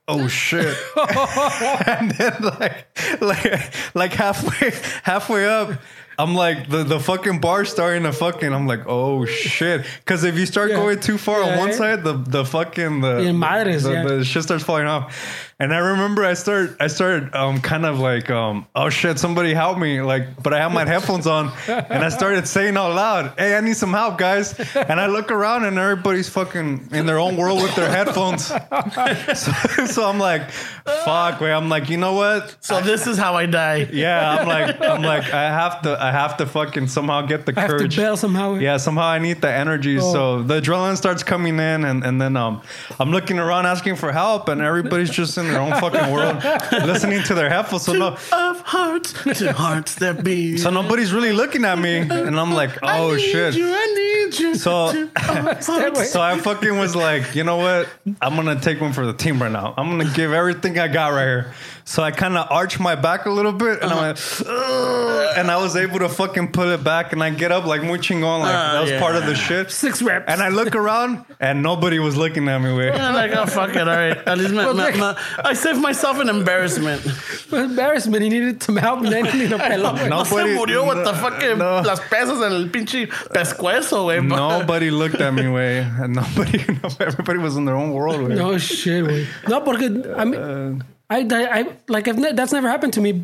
oh shit and then like like like halfway halfway up I'm like the, the fucking bar starting to fucking I'm like oh shit because if you start Yeah. going too far on one eh? side the the fucking the Yeah, madres, the, yeah. the shit starts falling off and I remember I start I started um kind of like um oh shit somebody help me like but I have my headphones on and I started saying out loud hey I need some help guys and I look around and everybody's fucking in their own world with their headphones so, so I'm like fuck wait I'm like you know what so this is how I die. yeah I'm like I'm like I have to I have to fucking somehow get the I have to courage bail somehow. yeah, somehow I need the energy. Oh. So the adrenaline starts coming in, and, and then um, I'm looking around asking for help, and everybody's just in their own fucking world, listening to their headphones. So no, Of hearts to hearts that beat. so nobody's really looking at me, and I'm like, oh I need shit. You, I need you. So, so I fucking was like, you know what? I'm gonna take one for the team right now. I'm gonna give everything I got right here. So I kind of arched my back a little bit, and I'm like, and I was able to fucking pull it back, and I get up like muy chingon, like Ah, that was yeah. part of the shit. Six reps. And I look around, and nobody was looking at me. Way. I'm like, oh, fuck it. All right. At least my, my, my, I saved myself an embarrassment. Fue embarrassment. He needed to help. And then he needed a pelón. güey. No se Nobody- murió with the fucking no. las pesas en el pinche pescuezo, güey. Nobody looked at me, way, and nobody, everybody was in their own world. Way. No shit, güey. No, porque I mean, I, I, I like I've ne- that's never happened to me.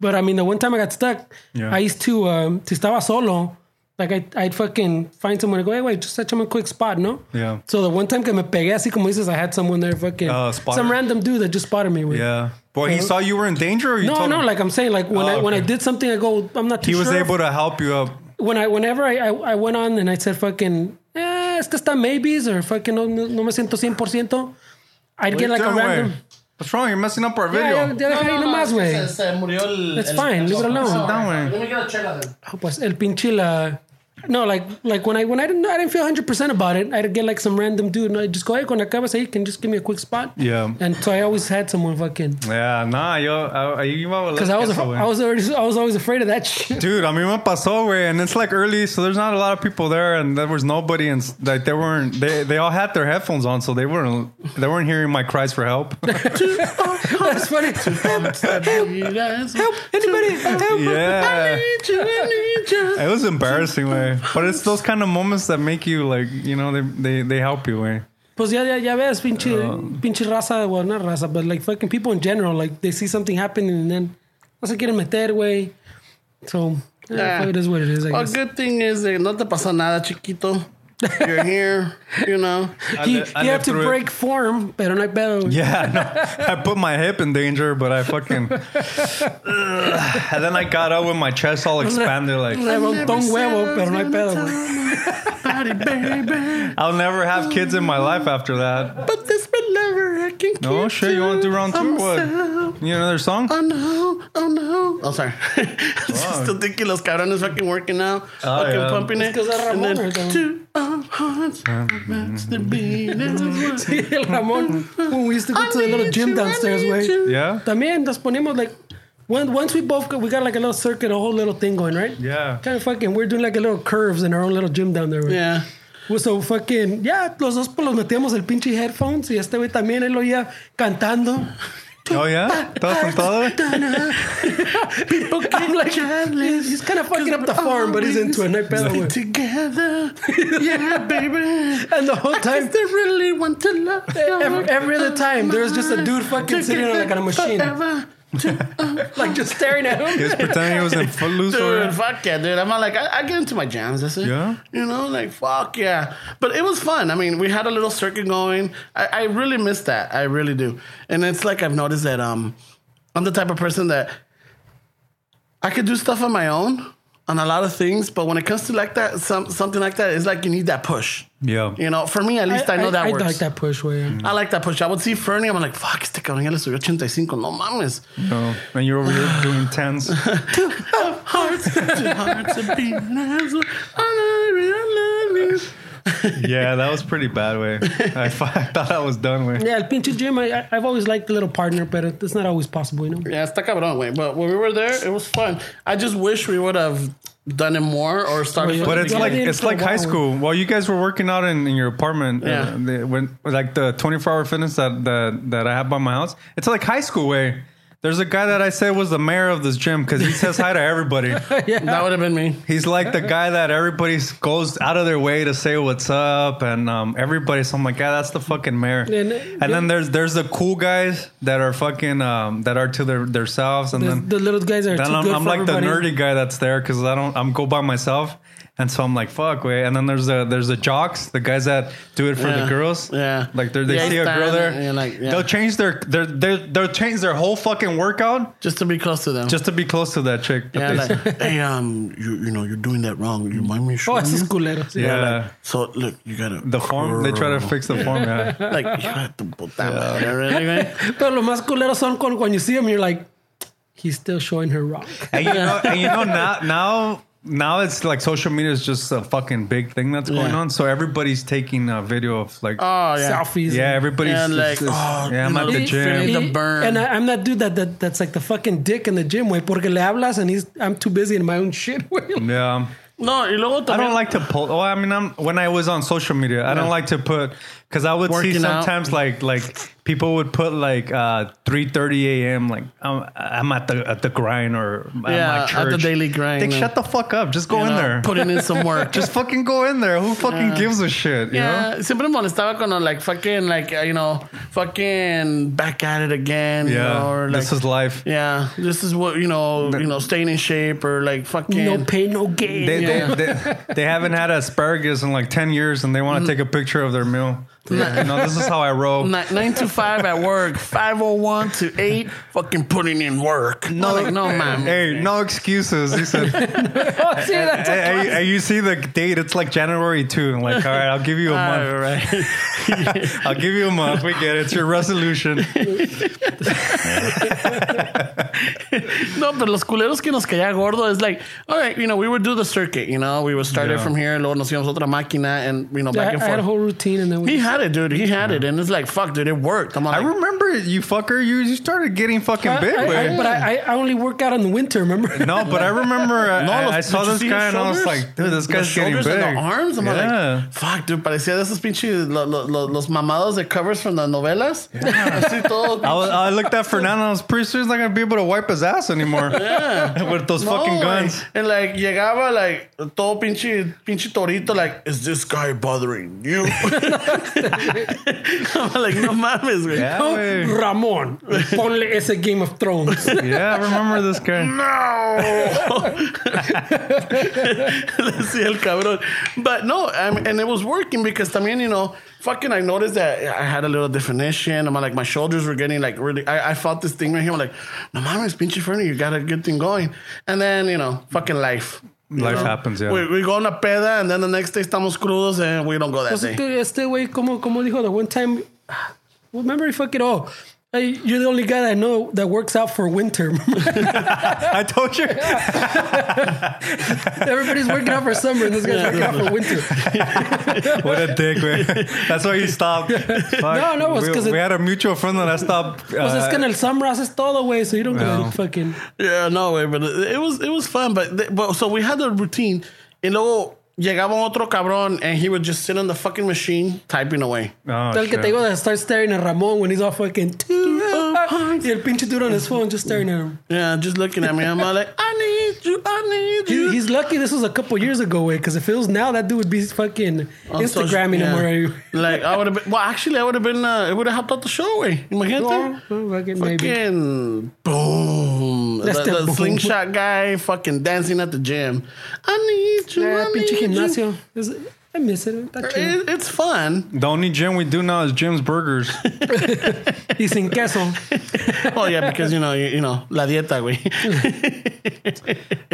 But I mean, the one time I got stuck, Yeah. I used to um, si estaba solo, like I, I'd fucking find someone to go, hey, wait, just touch him a quick spot, no? Yeah. So the one time que me pegué así como dices, I had someone there fucking spotted. some random dude that just spotted me. With. Yeah. Boy, he saw you were in danger, or you No, told no, him? like I'm saying, like when Oh, I when I did something, I go, I'm not too he was sure. able to help you up. when I whenever I, I, I went on and I said fucking eh, este está maybes or fucking no, no, me siento 100%, I'd What get like a random. güey? What's wrong? You're messing up our video. ya, ya deja ahí nomás, güey. Se, se murió el. It's el- fine, leave it alone. Down, güey. Let me get a check on it. Oh, pues el pinche la. No, like like when I when I didn't I didn't feel 100 percent about it, I'd get like some random dude and I just go, hey, cuando acabas ahí, can you just give me a quick spot. Yeah. And so I always had someone fucking Yeah, nah, yo, I, you iba a because I was eso. I was already I was always afraid of that shit. Dude, I mean, me pasó, güey, and it's like early, so there's not a lot of people there, and there was nobody, and like they weren't, they they all had their headphones on, so they weren't they weren't hearing my cries for help. That's funny. You guys. Help! Anybody? Help! yeah, need you, I need you. it was embarrassing, way, but it's those kind of moments that make you like, you know, they they they help you, way. Pues ya, ya, ya ves, pinche, pinche raza, well, not raza, but like fucking people in general, like they see something happening and then no se quieren meter, güey. So, eh, Yeah. it is what it is, I A guess. good thing is that no te pasó nada, chiquito. You're here, you know. He, li- I he had to through it. break form, pero no hay pedo. Yeah, no, I put my hip in danger, but I fucking, Ugh. and then I got up with my chest all expanded, like Levantó un huevo, pero no hay pedo, baby. I'll never have kids in my life after that. But this will never I can No keep shit, you want to do round two what? myself. You know another song? Oh no, oh no. Oh, sorry. Still thinking los cabrones fucking working now, Oh, ah, fucking yeah. pumping it. It's 'cause of and Ramon then or something. two our oh, Sí, el Ramón, when we used to go to the little gym downstairs, güey. Yeah? También nos ponemos like, when, once we both got, we got like a little circuit, a whole little thing going, right? Yeah. Kind of fucking, we're doing like a little curves in our own little gym down there, güey. Yeah. Pues, So fucking, ya, los dos pues los metíamos el pinche headphones y este güey también él lo oía cantando. Oh, oh, yeah? ¿Estás con todo? People I'm like, he's, he's kind of fucking up the farm, but he's into it. Hay pedo, together, yeah, baby. And the whole time, they really want to love every, every other time, there's just a dude fucking sitting on like on a machine, Forever. like just staring at him. He was pretending he was in Footloose Dude, fuck yeah, dude. I'm like, I, I get into my jams. That's it. Yeah? You know, like, fuck yeah. But it was fun. I mean, we had a little circuit going. I, I really miss that. I really do. And it's like I've noticed that um, I'm the type of person that I could do stuff on my own on a lot of things, but when it comes to like that, some, something like that, it's like you need that push. Yeah. You know, for me, at least I, know that I works. like that push, way. Mm. I like that push. I would see Fernie, I'm like, fuck, este cabrón ya le subió 85. No mames. No. And you're over here doing tens. hearts, two hearts are beating as one. I love you. Yeah, that was pretty bad, way. I, f- I thought I was done, with. Yeah, el pinche gym, I, I- I've always liked the little partner, but it's not always possible, you know? Yeah, está cabrón, güey. But when we were there, it was fun. I just wish we would have done it more or started. Well, But it's like they it's like high school. While you guys were working out in, in your apartment, Yeah. uh, they, when like the 24 hour fitness that, that that I have by my house, it's like high school way. There's a guy that I said was the mayor of this gym because he says hi to everybody. that would have been me. He's like the guy that everybody goes out of their way to say what's up, and um, everybody. So I'm like, yeah, that's the fucking mayor. And- And, then there's there's the cool guys that are fucking um, that are to their themselves, and The, then the little guys are then too I'm, good I'm for like the nerdy guy that's there because I don't I'm go by myself, and so I'm like fuck wait. And then there's the there's the jocks, the guys that do it for Yeah. the girls. Yeah. like they're, Yeah, see a girl there, and like, yeah. they'll change their their their they'll change their whole fucking workout Just to be close to them. just to be close to that chick. yeah, they- like, hey, um, you you know, you're doing that wrong. You mind me Oh, showing esos you? culeros. sí. yeah. Like, so look, you gotta the form they try to fix the form. Yeah. like you have to put that yeah. really, man. Pero los más culeros son con, when you see him, you're like, he's still showing her wrong. and you know, and you know now, now now it's like social media is just a fucking big thing that's going Yeah. on. So everybody's taking a video of like, Oh yeah. Selfies. yeah, everybody's And like, just- oh, yeah, I'm you at know, the he- gym. he- Y- the burn. And I, I'm that dude that, that that's like the fucking dick in the gym, way, porque le hablas and he's I'm too busy in my own shit, way. yeah. No, y luego I también. don't like to post. Well, I mean, I'm when I was on social media, I don't like to put because I would see Working out. sometimes like like people would put like uh 3:30 a.m. like I'm, I'm at the at the grind or at Yeah, my at the daily grind, Like, uh, shut the fuck up. Just go in know, there. Putting in some work. Just fucking go in there. Who fucking gives a shit? You know? Yeah, siempre me molestaba cuando like fucking like you know fucking back at it again. you Yeah. know, or like this is life. yeah, this is what you know, you know, staying in shape or like fucking. No pain, no gain. They, Yeah. they, they, they haven't had asparagus in like 10 years and they want to take a picture of their meal. Yeah. You this is how I roll. Nine, nine to five at work, five oh one to eight, fucking putting in work. No, like, no, man. Hey, no excuses. He said, oh, see, that's a and, and- you see the date, it's like January 2. I'm like, all right, I'll give you a month. All right. I'll give you a month. We get it. It's your resolution. No, but los culeros que nos caía gordo is like, all right, you know, we would do the circuit, you know, we would start it from here, luego nos íbamos otra máquina, and you know, Yeah, back and I, I had a whole routine and then we He had it, dude. He had it, and it's like, fuck, dude, it worked. I'm I remember you fucker. You, you started getting fucking I- big, I- I- way. but I, I only work out in the winter, remember? no, but I remember I, No, I- los- I saw you this see guy and I was shoulders? like, dude, this The guy's getting shoulders big. and the arms. I'm yeah. like, fuck, dude, parecía de esos pinches lo, lo, lo- los mamados de covers from the novelas. Así todo. I, was, I looked at Fernando. I was pretty sure he's not gonna be able to wipe his ass anymore with those No, fucking güey. guns. And like llegaba like todo pinche pinche torito like is this guy bothering you? I'm like no mames, güey. Yeah, güey. Ramon, ponle ese Game of Thrones. yeah, I remember this guy. No. Decía el cabrón. But no, I mean, and it was working because también, you know, fucking I noticed that I had a little definition. I'm like, my shoulders were getting like really, I, I felt this thing right here. I'm like, no mames, pinche Fernie, you got a good thing going. And then, you know, fucking life. You Life know? happens, yeah. We, we go on a peda and then the next day estamos crudos and we don't go that Pues day. este, este güey, como, como dijo, the one time, remember he it oh, hey, you're the only guy I know that works out for winter. I told you. Everybody's working out for summer and this guy's working out for winter. what a dick, man. That's why he stopped. No, no, it's we, 'cause it- we had a mutual friend that I stopped. Pues es que en Uh, el summer haces todo, güey, so you don't No. get fucking... Yeah, no, way, but it, it was it was fun. But, th- but so we had a routine. Y luego llegaba otro cabrón and he would just sit on the fucking machine typing away. oh, El que shit. te digo that start staring at Ramon when he's all fucking... Two, y el pinche dude on his phone just staring at him. Yeah, just looking at me. I'm all like, I need you, I need He, you. he's lucky this was a couple years ago, way, because if it was now, that dude would be fucking On social- Instagramming him yeah. already. Like I would have been. Well, actually, I would have been. Uh, it would have helped out the show. Way, imagínate. Well, well, fucking maybe. Fucking boom. The, the the slingshot guy fucking dancing at the gym. I need you. Yeah, I pinche need you. gimnasio. Is- I miss it. Está chido. It, it's fun. The only gym we do now is Jim's Burgers. Y sin queso. Oh yeah, because you know, you, you know, la dieta, güey.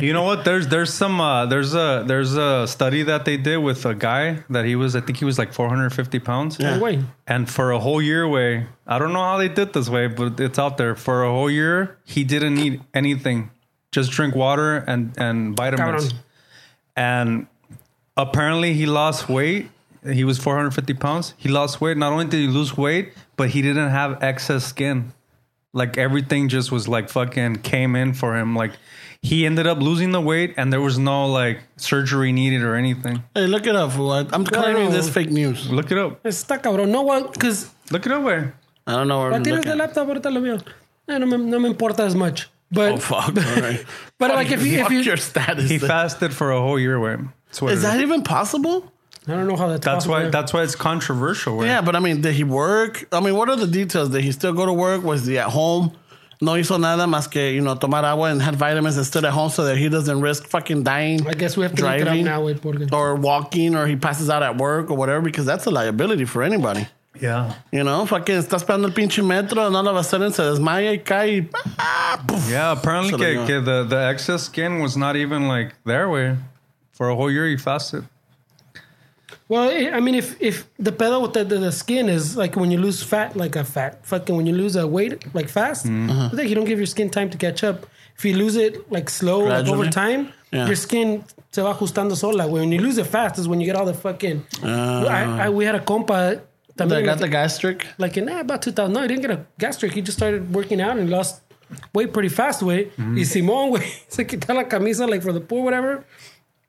you know what? There's there's some uh, there's a there's a study that they did with a guy that he was I think he was like 450 pounds. Yeah. Wait. And for a whole year way, I don't know how they did this way, but it's out there. For a whole year, he didn't eat anything. Just drink water and and vitamins. Cabrón. And apparently he lost weight. He was 450 pounds. He lost weight. Not only did he lose weight, but he didn't have excess skin. Like everything just was like fucking came in for him. Like he ended up losing the weight and there was no like surgery needed or anything. Hey, look it up, fool. I- I'm claiming this fake news. Look it up. Está cabrón. No one, because Look it up, way. I don't know where I'm tienes looking. de laptop, ahorita lo veo. Eh, no, me, no me importa as much. But, Oh fuck! All right. but like if you, if Fuck you, your status. He then. fasted for a whole year, way. That's what Is that even possible? I don't know how that's That's possible. why. That's why it's controversial. Way. Yeah, but I mean, did he work? I mean, what are the details? Did he still go to work? Was he at home? No hizo nada más que, you know, tomar agua and had vitamins and stood at home so that he doesn't risk fucking dying. I guess we have to look it up now, wait, porque... Or walking or he passes out at work or whatever because that's a liability for anybody. yeah, You know, fucking está esperando el pinche metro and all of a sudden se desmaya y cae y ah, yeah. Apparently, que, que the the excess skin was not even like there. Way for a whole year, you fasted. Well, I I mean, if if the pedo with the, the, the skin is like when you lose fat, like a fat fucking when you lose a weight like fast, Mm-hmm. I think you don't give your skin time to catch up. If you lose it like slow, like over time, Yeah. your skin se va ajustando sola, güey. When you lose it fast is when you get all the fucking. I, I, we had a compa. They también, got like, the gastric. like in eh, about 2000. No, he didn't get a gastric. He just started working out and lost weight pretty fast, way. Mm-hmm. Y Simón, way se quitó la camisa like for the poor whatever.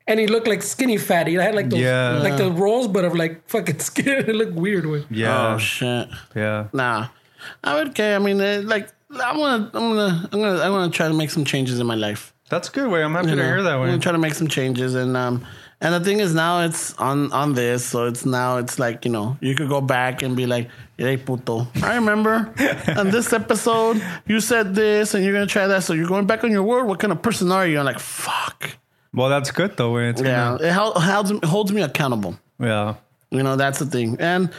And he looked like skinny fatty. He had like those, Yeah. like the rolls, but of like fucking skin. it looked weird, way. Yeah. Oh shit. yeah. Nah, I would care. I mean, uh, like I'm gonna, I'm gonna, I'm gonna, I'm gonna try to make some changes in my life. That's good way. I'm happy You to know? hear that way. I'm way. gonna try to make some changes, and um, and the thing is now it's on on this, so it's now it's like you know you could go back and be like, hey puto, I remember on this episode you said this, and you're gonna try that, so you're going back on your word. What kind of person are you? I'm like, fuck. Well, that's good though. It's Yeah, gonna- it holds holds me accountable. yeah. You know, that's the thing. And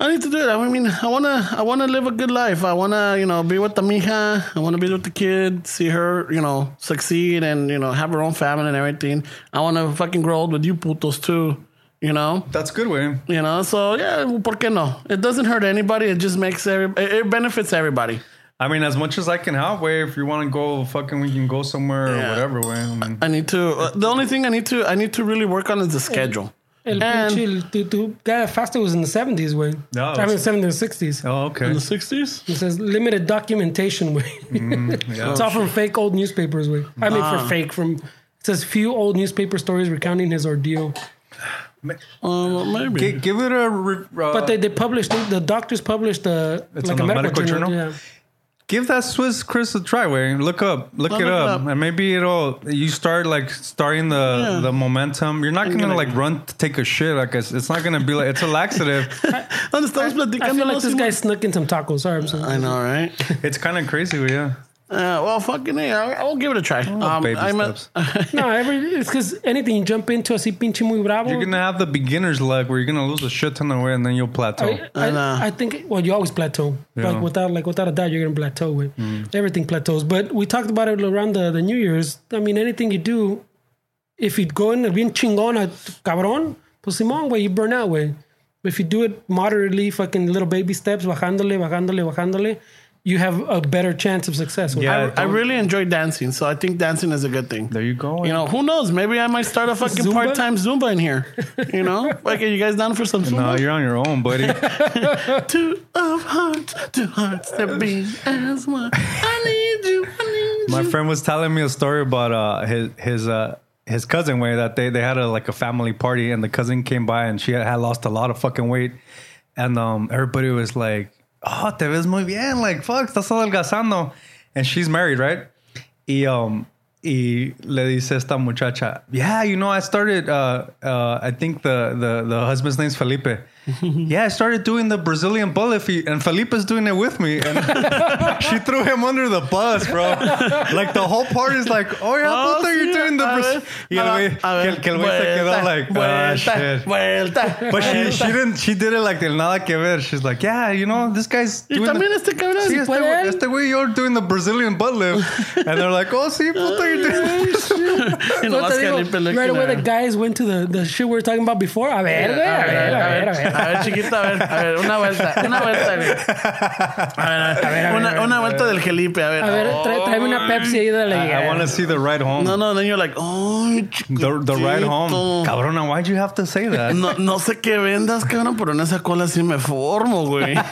I need to do it. I mean, I wanna I wanna live a good life. I wanna, you know, be with the mija. I wanna be with the kid, see her, you know, succeed and, you know, have her own family and everything. I wanna fucking grow old with you putos too. You know? That's good way. You know, so yeah, por qué no? It doesn't hurt anybody. It just makes every it benefits everybody. I mean, as much as I can help, way. If you want to go, fucking, we can go somewhere Yeah. or whatever. Way. I mean, I need to uh, the only thing I need to I need to really work on is the schedule. El And- pinche, el- tu, tu guy faster was in the 70s, way. No, I mean, 70s and 60s. oh, okay. In the sixties? It says limited documentation, way. Yeah. It's all from fake old newspapers, way. I mean, for fake, from. It says few old newspaper stories recounting his ordeal. Uh, maybe. Gi- give it a. re- Uh, But they, they published, the doctors published a, It's like on a medical, medical journal. journal? Yeah. Give that Swiss Kriss a try. Way. Look up. Look I'll it look it up. up. and maybe it'll. You start like starting the Yeah. the momentum. You're not gonna, gonna- like run to take a shit. Like it's, it's not gonna be like it's a laxative. ¿Dónde estamos I platicando? feel like this Simón? guy snuck in some tacos. Sorry, I'm sorry. I know, right? it's kind of crazy. Yeah. Uh, well, fucking hey, I'll, I'll give it a try. Um, baby I'm a- steps. No, every, it's because anything you jump into así pinche muy bravo. You're gonna have the beginner's luck where you're gonna lose a shit ton of weight and then you'll plateau. I, I, And, uh, I think well, you always plateau. Yeah. Like without like without a doubt, you're gonna plateau with everything plateaus. But we talked about it around the, the New Year's. I mean, anything you do, if you go in a bien chingón, a cabrón, pues Simón, way you burn out, way. If you do it moderately, fucking little baby steps, bajándole, bajándole, bajándole, you have a better chance of success. güey. Yeah. I, I really enjoy dancing, so I think dancing is a good thing. there you go. You know, who knows? Maybe I might start a fucking Zumba? part time Zumba in here. You know, like, are you guys down for some no, you're on your own, buddy. two of hearts, two hearts that beat as one. I need you. I need My you. friend was telling me a story about uh, his his uh, his cousin way that they, they had a like a family party and the cousin came by and she had, had lost a lot of fucking weight and um everybody was like oh te ves muy bien like fuck estás adelgazando. And she's married right y um y le dice esta muchacha yeah you know I started uh uh I think the the the husband's name's Felipe yeah I started doing the Brazilian butt lift and Felipe's doing it with me and she threw him under the bus bro like the whole party's like oh yeah Oh, puta, you're doing the a Braz-" ver, y el a güey que que el güey se quedó like ah, vuelta, shit vuelta, but she, she didn't she did it like del nada que ver she's like yeah you know this guy's Y doing también the, este cabrón. Sí, este, puede este güey, you're doing the Brazilian butt lift. And they're like, oh, sí, puta, you're doing Y No nomás te digo, Felipe looking right away, the guys went to the, the shit we were talking about before. A ver, güey, a ver, a ver, a ver. A ver, chiquito, a ver, a ver, una vuelta, una vuelta, güey. A ver, a ver, una, una vuelta del Gelipe, a ver. A ver, trae- tráeme una Pepsi ahí de la I, I want to see the ride home. No, no, then you're like, oh, the, the ride home. Cabrona, why'd you have to say that? No, no sé qué vendas, cabrón, pero en esa cola sí me formo, güey.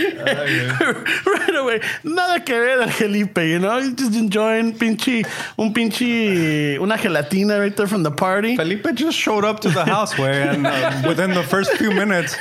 right away. Nada que ver al Felipe, you know? He's just enjoying pinche, un pinche, una gelatina right there from the party. Felipe just showed up to the house, way, and uh, within the first few minutes,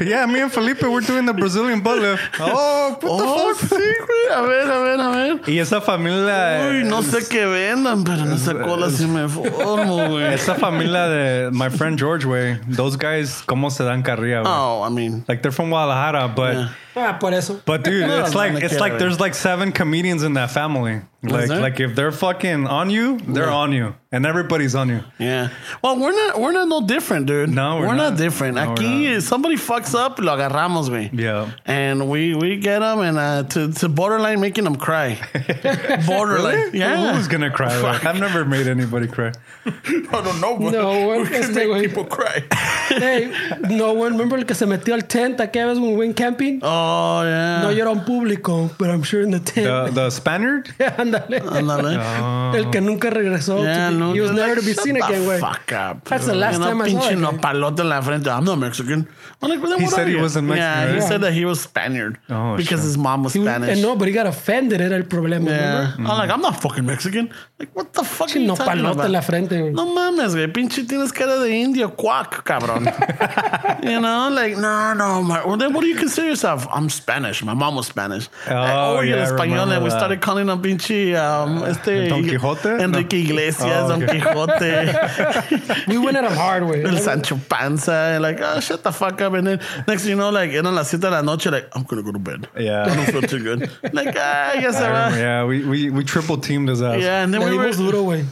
yeah, me and Felipe were doing the Brazilian butt lift. Oh, what Oh, the fuck? sí, güey. A ver, a ver, a ver. Y esa familia. Uy, no sé qué vendan, pero en esa cola sí me formo, güey. Esa familia de my friend George, way. Those guys, ¿cómo se dan carrilla, güey? Oh, I mean, Like they're from Guadalajara, but. Yeah. Ah, por eso. But dude, it's like it's like there's like seven comedians in that family. Like like if they're fucking on you, they're Yeah. on you, and everybody's on you. Yeah. Well, we're not we're not no different, dude. No, we're not. not. different. No, we're Aquí, not. somebody fucks up, lo agarramos, güey. Yeah. And we we get them and uh, to to borderline making them cry. borderline. Yeah. Who's gonna cry? Like, I've never made anybody cry. I don't know. but No, we can este make güey. people cry. Hey, no one, remember el que se metió al tent aquella vez when we went camping? Oh, yeah. No lloró en público, but I'm sure in the tent. The, the Spaniard? Ándale. Ándale. El que nunca regresó. Yeah, to- no, he was never like, to be seen again, güey. Fuck up. That's the last time I saw pinche that guy. nopalote en la frente. I'm not Mexican. I'm like, well, then He said are he wasn't Mexican, Yeah, he right? said that he was Spaniard Oh, because shit. his mom was He Spanish. and no, but he got offended. Era el problema. Yeah. remember? I'm like, I'm not fucking Mexican. Like, what the fuck are Pinche you about? en la frente, güey. No mames, güey. Pinche tienes cara de indio, quack, cabrón. you know, like, no, no. My, well, then what do you consider yourself? I'm Spanish. My mom was Spanish. Oh, Like, yeah, español. remember And we that. started calling him pinche, um, este... Don Quijote? Enrique No. Iglesias, Oh, Don. Quijote. We went at him hard, güey. El Sancho Panza, like, oh, shut the fuck up. And then next thing you know, like, eran las siete de la noche, like, I'm gonna go to bed. I Yeah. don't feel too good. Like, ah, ya se I va. yeah, we, we, we triple teamed his ass. Yeah, and then we were, duro, güey.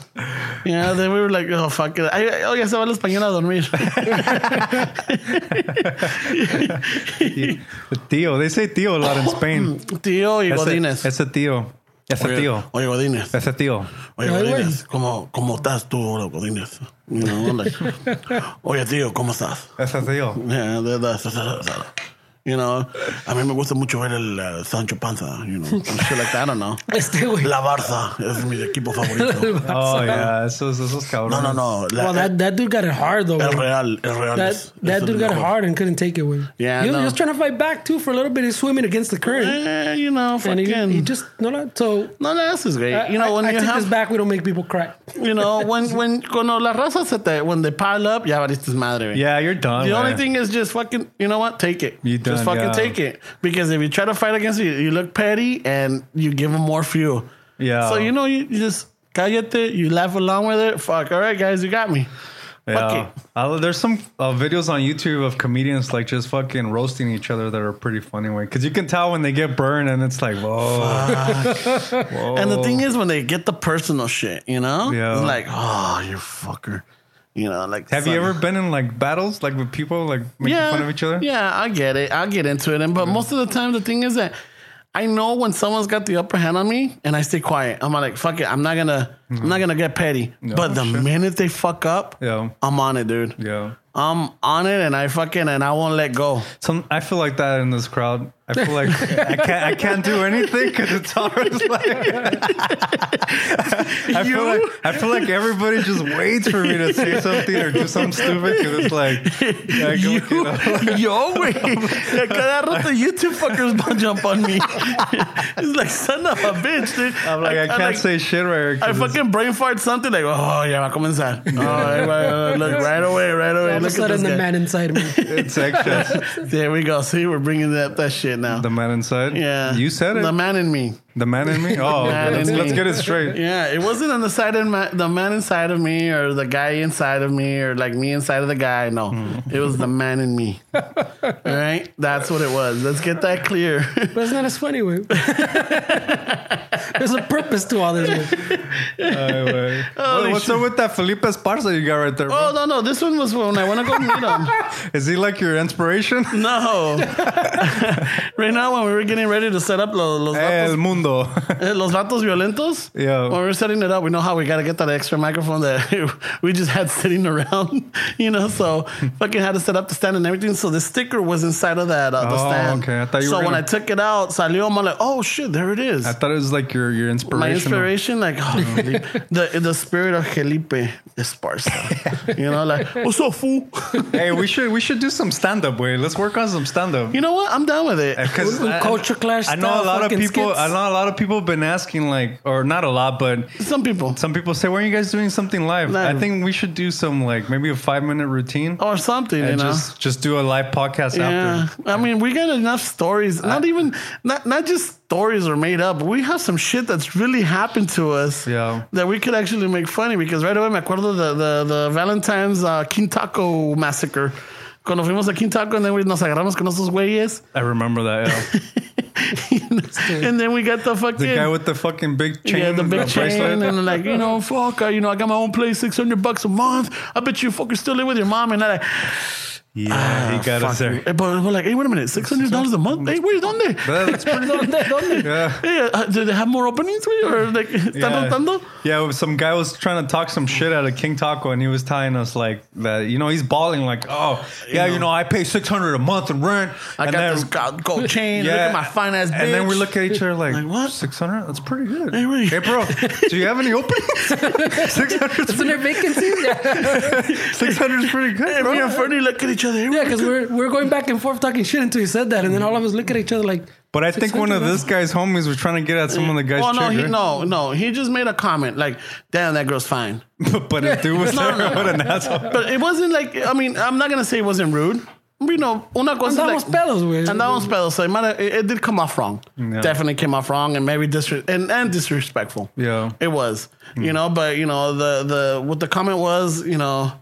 yeah, then we were like, oh, fuck it. Ay, oh, ya se va el español a dormir. Tío. They say tío a lot in Spain. Tío y Godínez. Ese, ese tío. Ese Oye, tío. oye, Godínez. Ese tío. Oye. Godínez. ¿Cómo, ¿Cómo estás tú, Godínez? You know, like, oye, tío, ¿cómo estás? Ese tío. You know, a mí me gusta mucho ver el uh, Sancho Panza, you know, and shit like that, I don't know. Este, güey. La Barça es mi equipo favorito. Oh, yeah. Esos, esos cabrones. No, no, no. La- Well, that, that dude got it hard, though. el. Real, el Real. That, es- that es dude el got it hard and couldn't take it, güey. Yeah, he was no. just trying to fight back, too, for a little bit. He's swimming against the current. Eh, you know, and he, he just, no, no. So, no, no, eso es great. You know, I, when I you take have this back. We don't make people cry. You know, when when cuando la raza se te when they pile up, ya valiste madre. güey. Yeah, you're done. The only thing is just fucking, you know what? Take it. You just fucking yeah. take it. Because if you try to fight against you, you look petty and you give them more fuel. Yeah. So you know, you, you just cállate, you laugh along with it. Fuck, all right, guys, you got me. Fuck Yeah. it. Uh, there's some uh, videos on YouTube of comedians like just fucking roasting each other that are pretty funny. Way because you can tell when they get burned and it's like, whoa, whoa. And the thing is, when they get the personal shit, you know, Yeah. it's like, oh, you fucker. You know, like have you ever been in like battles like with people like making fun of each other? Yeah, I get it. I'll get into it. And but most of the time the thing is that I know when someone's got the upper hand on me and I stay quiet. I'm like, fuck it. I'm not gonna I'm not mm-hmm. gonna get petty. but the minute they fuck up, Yeah. I'm on it, dude. Yeah. I'm on it and I fucking and I won't let go. Some I feel like that in this crowd. I feel like I can't I can't do anything because it's always like I feel like I feel like everybody just waits for me to say something or do something stupid because it's like, like You, you know, yo, güey. A Cada rato YouTube fuckers va a jump on me. it's like, son of a bitch, dude. I'm like I, can't like, say shit right. here 'cause I fucking brain fart something like, oh, yeah, va a comenzar. Oh, everybody, look, right away, right away. All of a Look at sudden, the guy. man inside me. It's extra. There we go. See, we're bringing that that shit now. The man inside. yeah, You said it. The The, man in me. Man in me. Oh, okay. let's, let's me. get it straight. Yeah, it wasn't on the side of ma- the man inside of me or the guy inside of me or like me inside of the guy. No, Hmm. it was the man in me. All right, that's what it was. Let's get that clear. But it's not as funny, güey. There's a purpose to all this, güey. Ay, güey. What- what's up with that Felipe Esparza you got right there? oh no, no, this one was when I want to go meet him. Is he like your inspiration? No, right now when we were getting ready to set up los los El vatos, mundo. eh, los vatos violentos. Yeah. When we're setting it up, we know how we got to get that extra microphone that we just had sitting around, you know. So fucking had to set up the stand and everything. So the sticker was inside of that uh, the Oh, stand. okay. I thought you so were when gonna- I took it out, salió. I'm like, oh shit, there it is. I thought it was like your your inspiration. My inspiration, like oh, the the spirit of Felipe Esparza. you know, like what's up, fool? Hey, we should we should do some stand up. Way, let's work on some stand up. you know what? I'm down with it. Because culture clash I know a lot of people. skits. I know a lot of people have been asking, like, or not a lot, but Some people some people say, "When are you guys doing something live?" Live. I think we should do some like maybe a five minute routine or something, you and know. just just do a live podcast Yeah, after. I mean, we got enough stories. Not even not not just stories are made up. We have some shit that's really happened to us. Yeah. that we could actually make funny because right away me acuerdo the the, the Valentine's uh, King Taco massacre. Cuando fuimos a King Taco and then we nos agarramos con esos güeyes. I remember that. Yeah. and then we got the fucking the guy with the fucking big chain, yeah, the big uh, chain, bracelet. and like you know, fuck, uh, you know, I got my own place, six hundred bucks a month. I bet you fucking still live with your mom, and I like, Yeah, he got us there. Eh, But we're like, hey, wait a minute, six hundred dollars a month. Hey, wait, ¿dónde? Yeah, that's pretty good. ¿Dónde? ¿Dónde? Yeah. Hey, uh, do they have more openings? güey? Or like, ¿están Yeah. rotando? Yeah, some guy was trying to talk some shit out of King Taco, and he was telling us like that. You know, he's bawling like, "Oh, yeah, you know, I pay six hundred a month in rent." I and got then, this gold, gold chain. Look at my fine ass bitch. And then we look at each other like, Like, what? Six hundred? That's pretty good. Hey, wait. Hey, bro, do you have any openings? Six hundred. Isn't there vacancies? Yeah, Six hundred is pretty good, Hey, bro. me and Fernie look at each other. Yeah, because we're we're going back and forth talking shit until he said that, and then all of us look at each other like. But I think one of this guy's homies was trying to get at some of the guys' Well, no, chick, he, right? no, no. He just made a comment like, "Damn, that girl's fine." but his dude was No, there. no. What an asshole. But it wasn't like. I mean, I'm not gonna say it wasn't rude. You know, una cosa Andamos like, pedos, güey. Andamos pedos. So it, might it, it did come off wrong. Yeah. Definitely came off wrong, and maybe disre- and, and disrespectful. Yeah. it was. You know, but you know the the what the comment was. You know,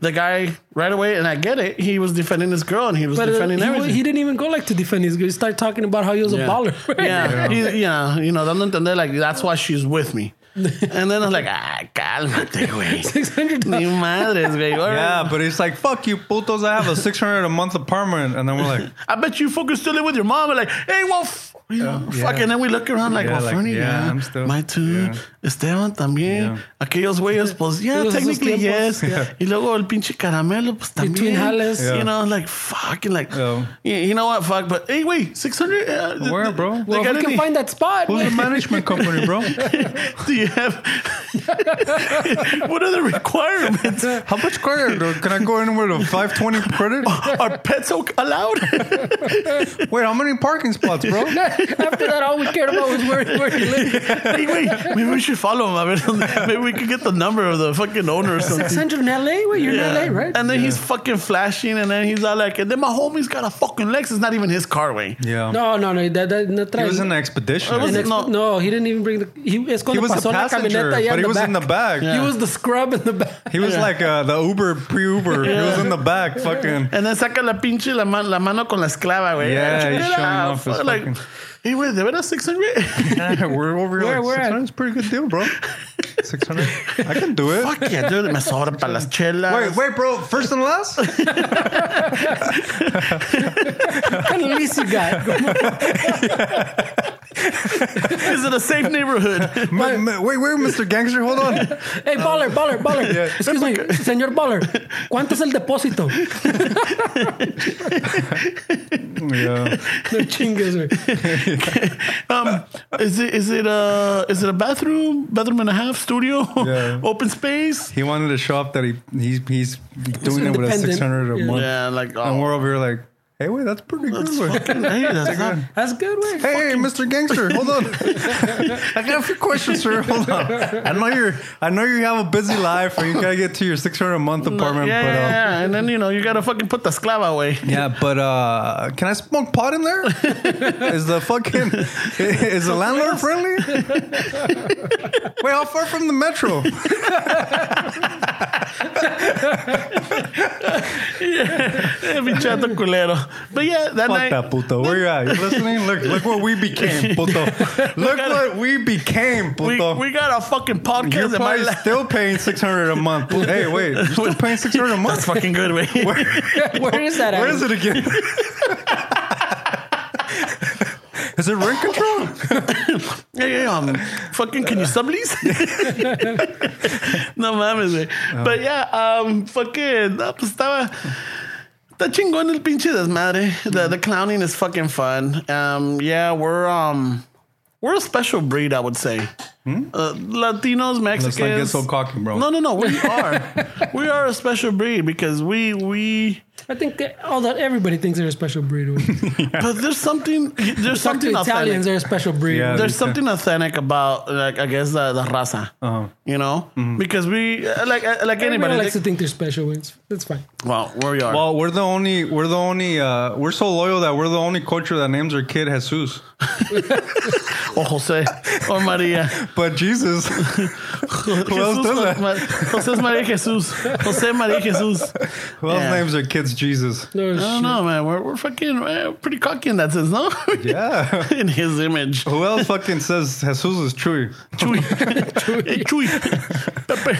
the guy right away, and I get it. He was defending his girl, and he was But uh, defending he, everything. he didn't even go like to defend his. Girl. He started talking about how he was a baller. Yeah, He- yeah, you know, dando a entender like that's why she's with me. And then I was like, ah, cálmate, güey. Six hundred Ni madres, güey. All right. Yeah, but it's like, fuck you, putos. I have a 600 a month apartment. And then we're like, I bet you fucking still live with your mom. And like, hey, well, f-, you know, Yeah. fuck. And then we look around like, Yeah, well, like, Fernie, yeah, yeah, I'm still- my too. yeah. Esteban también. Yeah. Aquellos güeyes, pues, yeah, technically, tiempos. yes. Y luego el pinche caramelo, pues también. Between jales. Yeah. You know, like, fucking, like, Yeah. you, you know what, fuck. But, hey, wait, 600? Uh, Where, bro? they Well, got we can any- find that spot. who's the management company, bro? Do you have, what are the requirements? How much credit? Can I go anywhere to 520 credit? Are pets allowed? Wait, how many parking spots, bro? After that, all we cared about was where, where he lived. hey, wait, maybe we should follow him. I mean, maybe we could get the number of the fucking owner or something. Six hundred in LA. Wait, you're in LA, right? And then he's fucking flashing, and then he's all like, and then my homie's got a fucking Lexus, not even his car, way. Yeah. no, no, no. That, that, no, He was in the expedition. Oh, was- An ex- no. no. he didn't even bring the. He, es he was the pasó la passenger, camioneta but he was the in the back. He was the scrub in the back. He was like uh, the Uber, pre-Uber. He was in the back, fucking. And then saca la pinche la, man, la mano con la esclava, güey. Yeah, he's showing off his like, fucking- hey, güey, ¿de veras 600? Yeah, we're over here. Where- like, where at? 600 is a pretty good deal, bro. 600. I can do it. Fuck yeah, dude, me sobra para las chelas. Wait, wait, bro. First and last? What kind of lease you got? Is it a safe neighborhood? Ma- ma- wait, wait, Mr. Gangster, hold on. hey, baller, baller, baller. Excuse me, señor baller. ¿Cuánto es el depósito? Yeah. No chingues, güey. um, is it is it a is it a bathroom, bathroom and a half, studio, Yeah. open space? He wanted to shop that he he's he's doing it with a 600 a month. Yeah, like And oh, we're over here like, hey, wait, that's pretty good. that's wait. fucking, hey, that's not, That's good, güey. Hey, hey, Mr. Gangster, hold on. I got a few questions, sir. Hold on. I know you're. I know you have a busy life, and you gotta get to your 600 a month apartment. yeah, but yeah, uh, yeah, and then you know you gotta fucking put the esclava away. yeah, but uh, can I smoke pot in there? Is the fucking is the landlord friendly? Wait, how far from the metro? Eh, Bichato culero. But yeah, that Fuck night. that puto. Where you at? You listening? Look, look what we became, puto. Look what we became, puto. we got a fucking podcast You're in my probably lap. still paying 600 a month. Hey, wait, you're still paying 600 a month? That's fucking good, way. Where is that at? Where is it again? is it rent control? Hey, hey, um, fucking, can you sublease? no mames, güey. But yeah, um, fucking, no, pues estaba. Está chingón el pinche desmadre. The, the clowning is fucking fun. Um, yeah, we're um, we're a special breed, I would say. Uh, Latinos, Mexicans. Let's not get so cocky, bro. No, no, no. We are. we are a special breed because we we. I think all that everybody thinks they're a special breed. güey. But there's something. There's Talk to something Italians, authentic. they're a special breed. Yeah. There's Yeah. something authentic about like I guess the, the raza. Uh-huh. You know, because we uh, like uh, like Everybody anybody. likes to think they're special. It's, it's fine. well, where we are. Well, we're the only, we're the only, uh, we're so loyal that we're the only culture that names our kid Jesus. or Jose or Maria. But Jesus, Who else does that? Jose Maria Jesus. Jose Maria Jesus. who else Yeah. names their kids Jesus? No, I don't know, man. We're, we're fucking uh, pretty cocky in that sense, no? Yeah. in his image. Who else fucking says Jesus is Chewy? Chuy. Hey, Chuy. Pepe.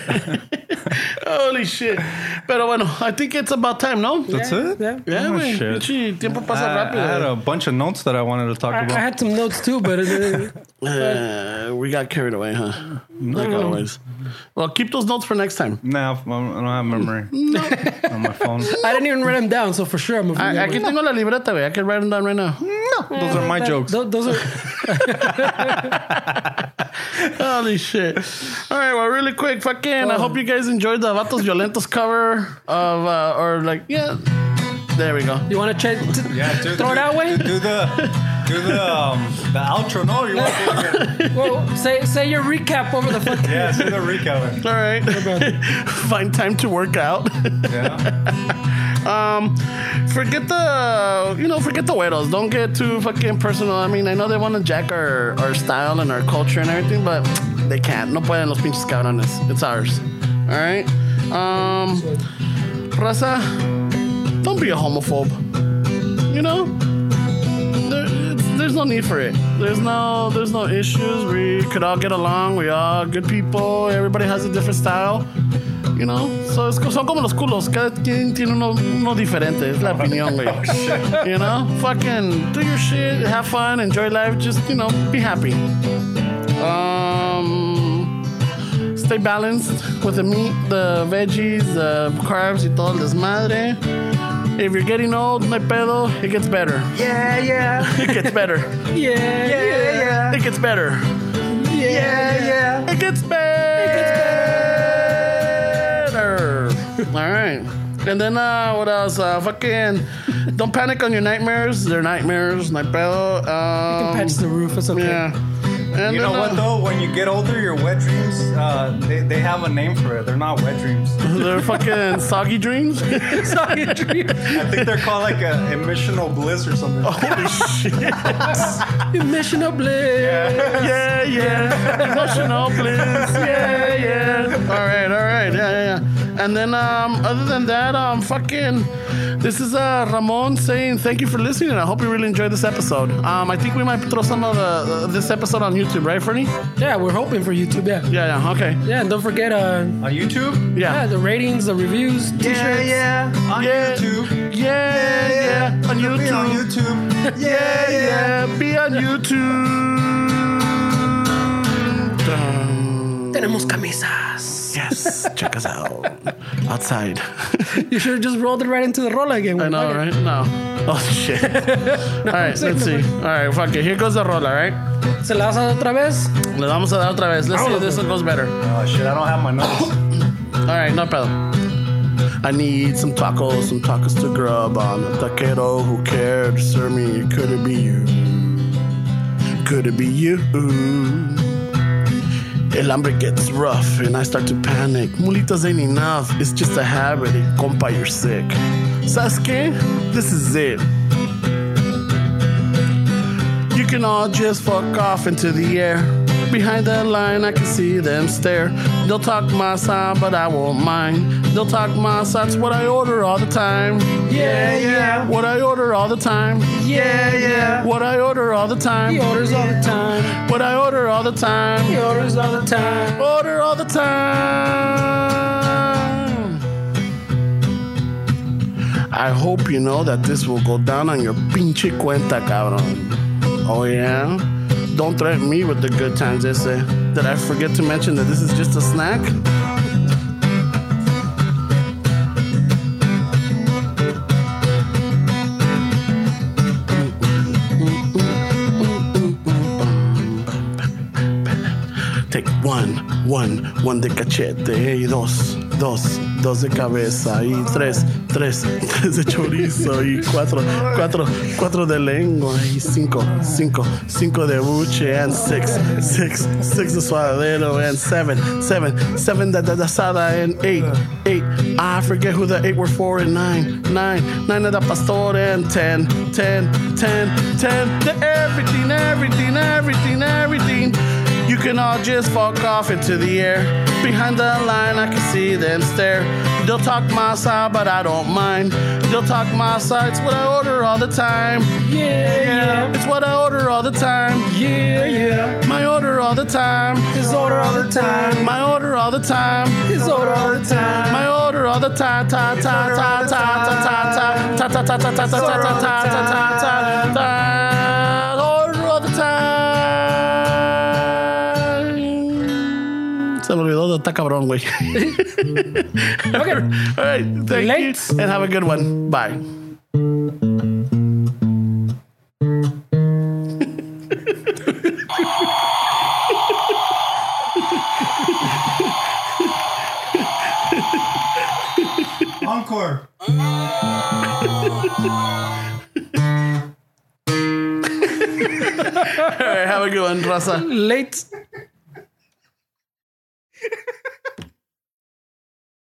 Holy shit. Pero bueno, I think it's about time, no? That's Yeah, it? yeah. Yeah, Oh, güey. shit. Tiempo pasa I, rápido. I had a bunch of notes that I wanted to talk I, I had some notes too, but uh, Uh, we got carried away, huh? Like always. Well, keep those notes for next time. nah, I don't have memory on my phone. I didn't even write them down. So for sure, I'm gonna I, forget. aquí tengo la libreta, güey. I can write them down right now. Those are my jokes. Those, those are Holy shit. All right, well, really quick, fucking, I hope you guys enjoyed the Vatos Violentos cover of, uh, or like, yeah. There we go. you want to check? Yeah, do, Throw it out, way. Do the do the um the outro. No, you want to Well, say say your recap over the fucking. Yeah, do the recap. All right. Find time to work out. Yeah. Um, forget the, you know, forget the weirdos. Don't get too fucking personal. I mean, I know they want to jack our, our style and our culture and everything, but they can't. No pueden los pinches cabrones. It's ours. All right. Um, Raza, don't be a homophobe. You know, there, there's no need for it. There's no, there's no issues. We could all get along. We all good people. Everybody has a different style. You know, so es, son como los culos. Cada quien tiene uno, uno diferente. Es la opinión, güey. You know, fucking do your shit, have fun, enjoy life. Just you know, be happy. Um, stay balanced with the meat, the veggies, the carbs, y todo el desmadre. If you're getting old, my pedo, it gets better. Yeah, yeah. It gets better. Yeah, Yeah, yeah. It gets better. Yeah, yeah. It gets better. All right. And then uh, what else? Uh, fucking don't panic on your nightmares. They're nightmares. Night pedo. Um, you can Patch the roof. It's okay. yeah. And You know what uh, though? When you get older, your wet dreams, uh, they, they have a name for it. They're not wet dreams. They're fucking soggy dreams. Sorry, dream. I think they're called like a emissional bliss or something. Holy shit. Mission of bliss. Yeah, yeah. Emotional bliss. Yeah, yeah. All right, all right. Yeah, yeah, yeah. And then, um, other than that, um, fucking, this is uh, Ramon saying thank you for listening. I hope you really enjoyed this episode. Um, I think we might throw some of the, uh, this episode on YouTube, right, Fernie? Yeah, we're hoping for YouTube. Yeah. Yeah, yeah. Okay. Yeah, and don't forget, uh, On YouTube? yeah, Yeah. the ratings, the reviews, Yeah, t-shirts. yeah. Yeah. On Yeah. YouTube. Yeah, yeah. On Be on YouTube. YouTube. Yeah, yeah. Be on YouTube. Dun. Tenemos camisas. Yes, check us out outside. You should have just rolled it right into the roll again. I know, right? No. Oh shit. all right, let's see. All right, fuck it. Here goes the roll. right? ¿Se la vas a dar otra vez? Le vamos a dar otra vez. Let's see if this one goes better. Oh shit, I don't have my notes. All right, no problem. I need some tacos, some tacos to grub on. A taquero who cared to serve me. Could it be you? Could it be you? El hambre gets rough and I start to panic. Mulitas ain't enough, it's just a habit. Compa, you're sick. ¿Sabes qué? This is it. You can all just fuck off into the air. Behind that line, I can see them stare. They'll talk masa, but I won't mind. They'll talk masa, that's what I order all the time. Yeah, yeah. What I order all the time. Yeah, yeah. What I order all the time. He orders all the time. What I order all the time. He orders all the time. Order all the time. I hope you know that this will go down on your pinche cuenta, cabrón. Oh, yeah? Don't threaten me with the good times, ese. Did I forget to mention that this is just a snack? Take one, one, one de cachete y dos, dos, dos de cabeza y tres, tres, tres de chorizo y cuatro, cuatro, cuatro de lengua y cinco, cinco, cinco de buche and six, six, six de suadero and seven, seven, seven de, de, de asada and eight, eight. I forget who the eight were for and nine, nine, nine of the pastor and ten, ten, ten, ten. The everything, everything, everything, everything. You can all just fuck off into the air. Behind the line, I can see them stare. They'll talk my side, but I don't mind. They'll talk masa, it's what I order all the time. Yeah, yeah. It's what I order all the time. Yeah, yeah. My order all the time. His order all the time. My order all the time. His order all the time. My order all the time. Ta ta ta ta ta ta ta ta ta ta ta ta ta ta ta ta ta ta ta ta. Se me olvidó de está cabrón, güey. Okay. All right, thank Late. you, and have a good one. Bye. Encore. All right, have a good one, Raza. Late.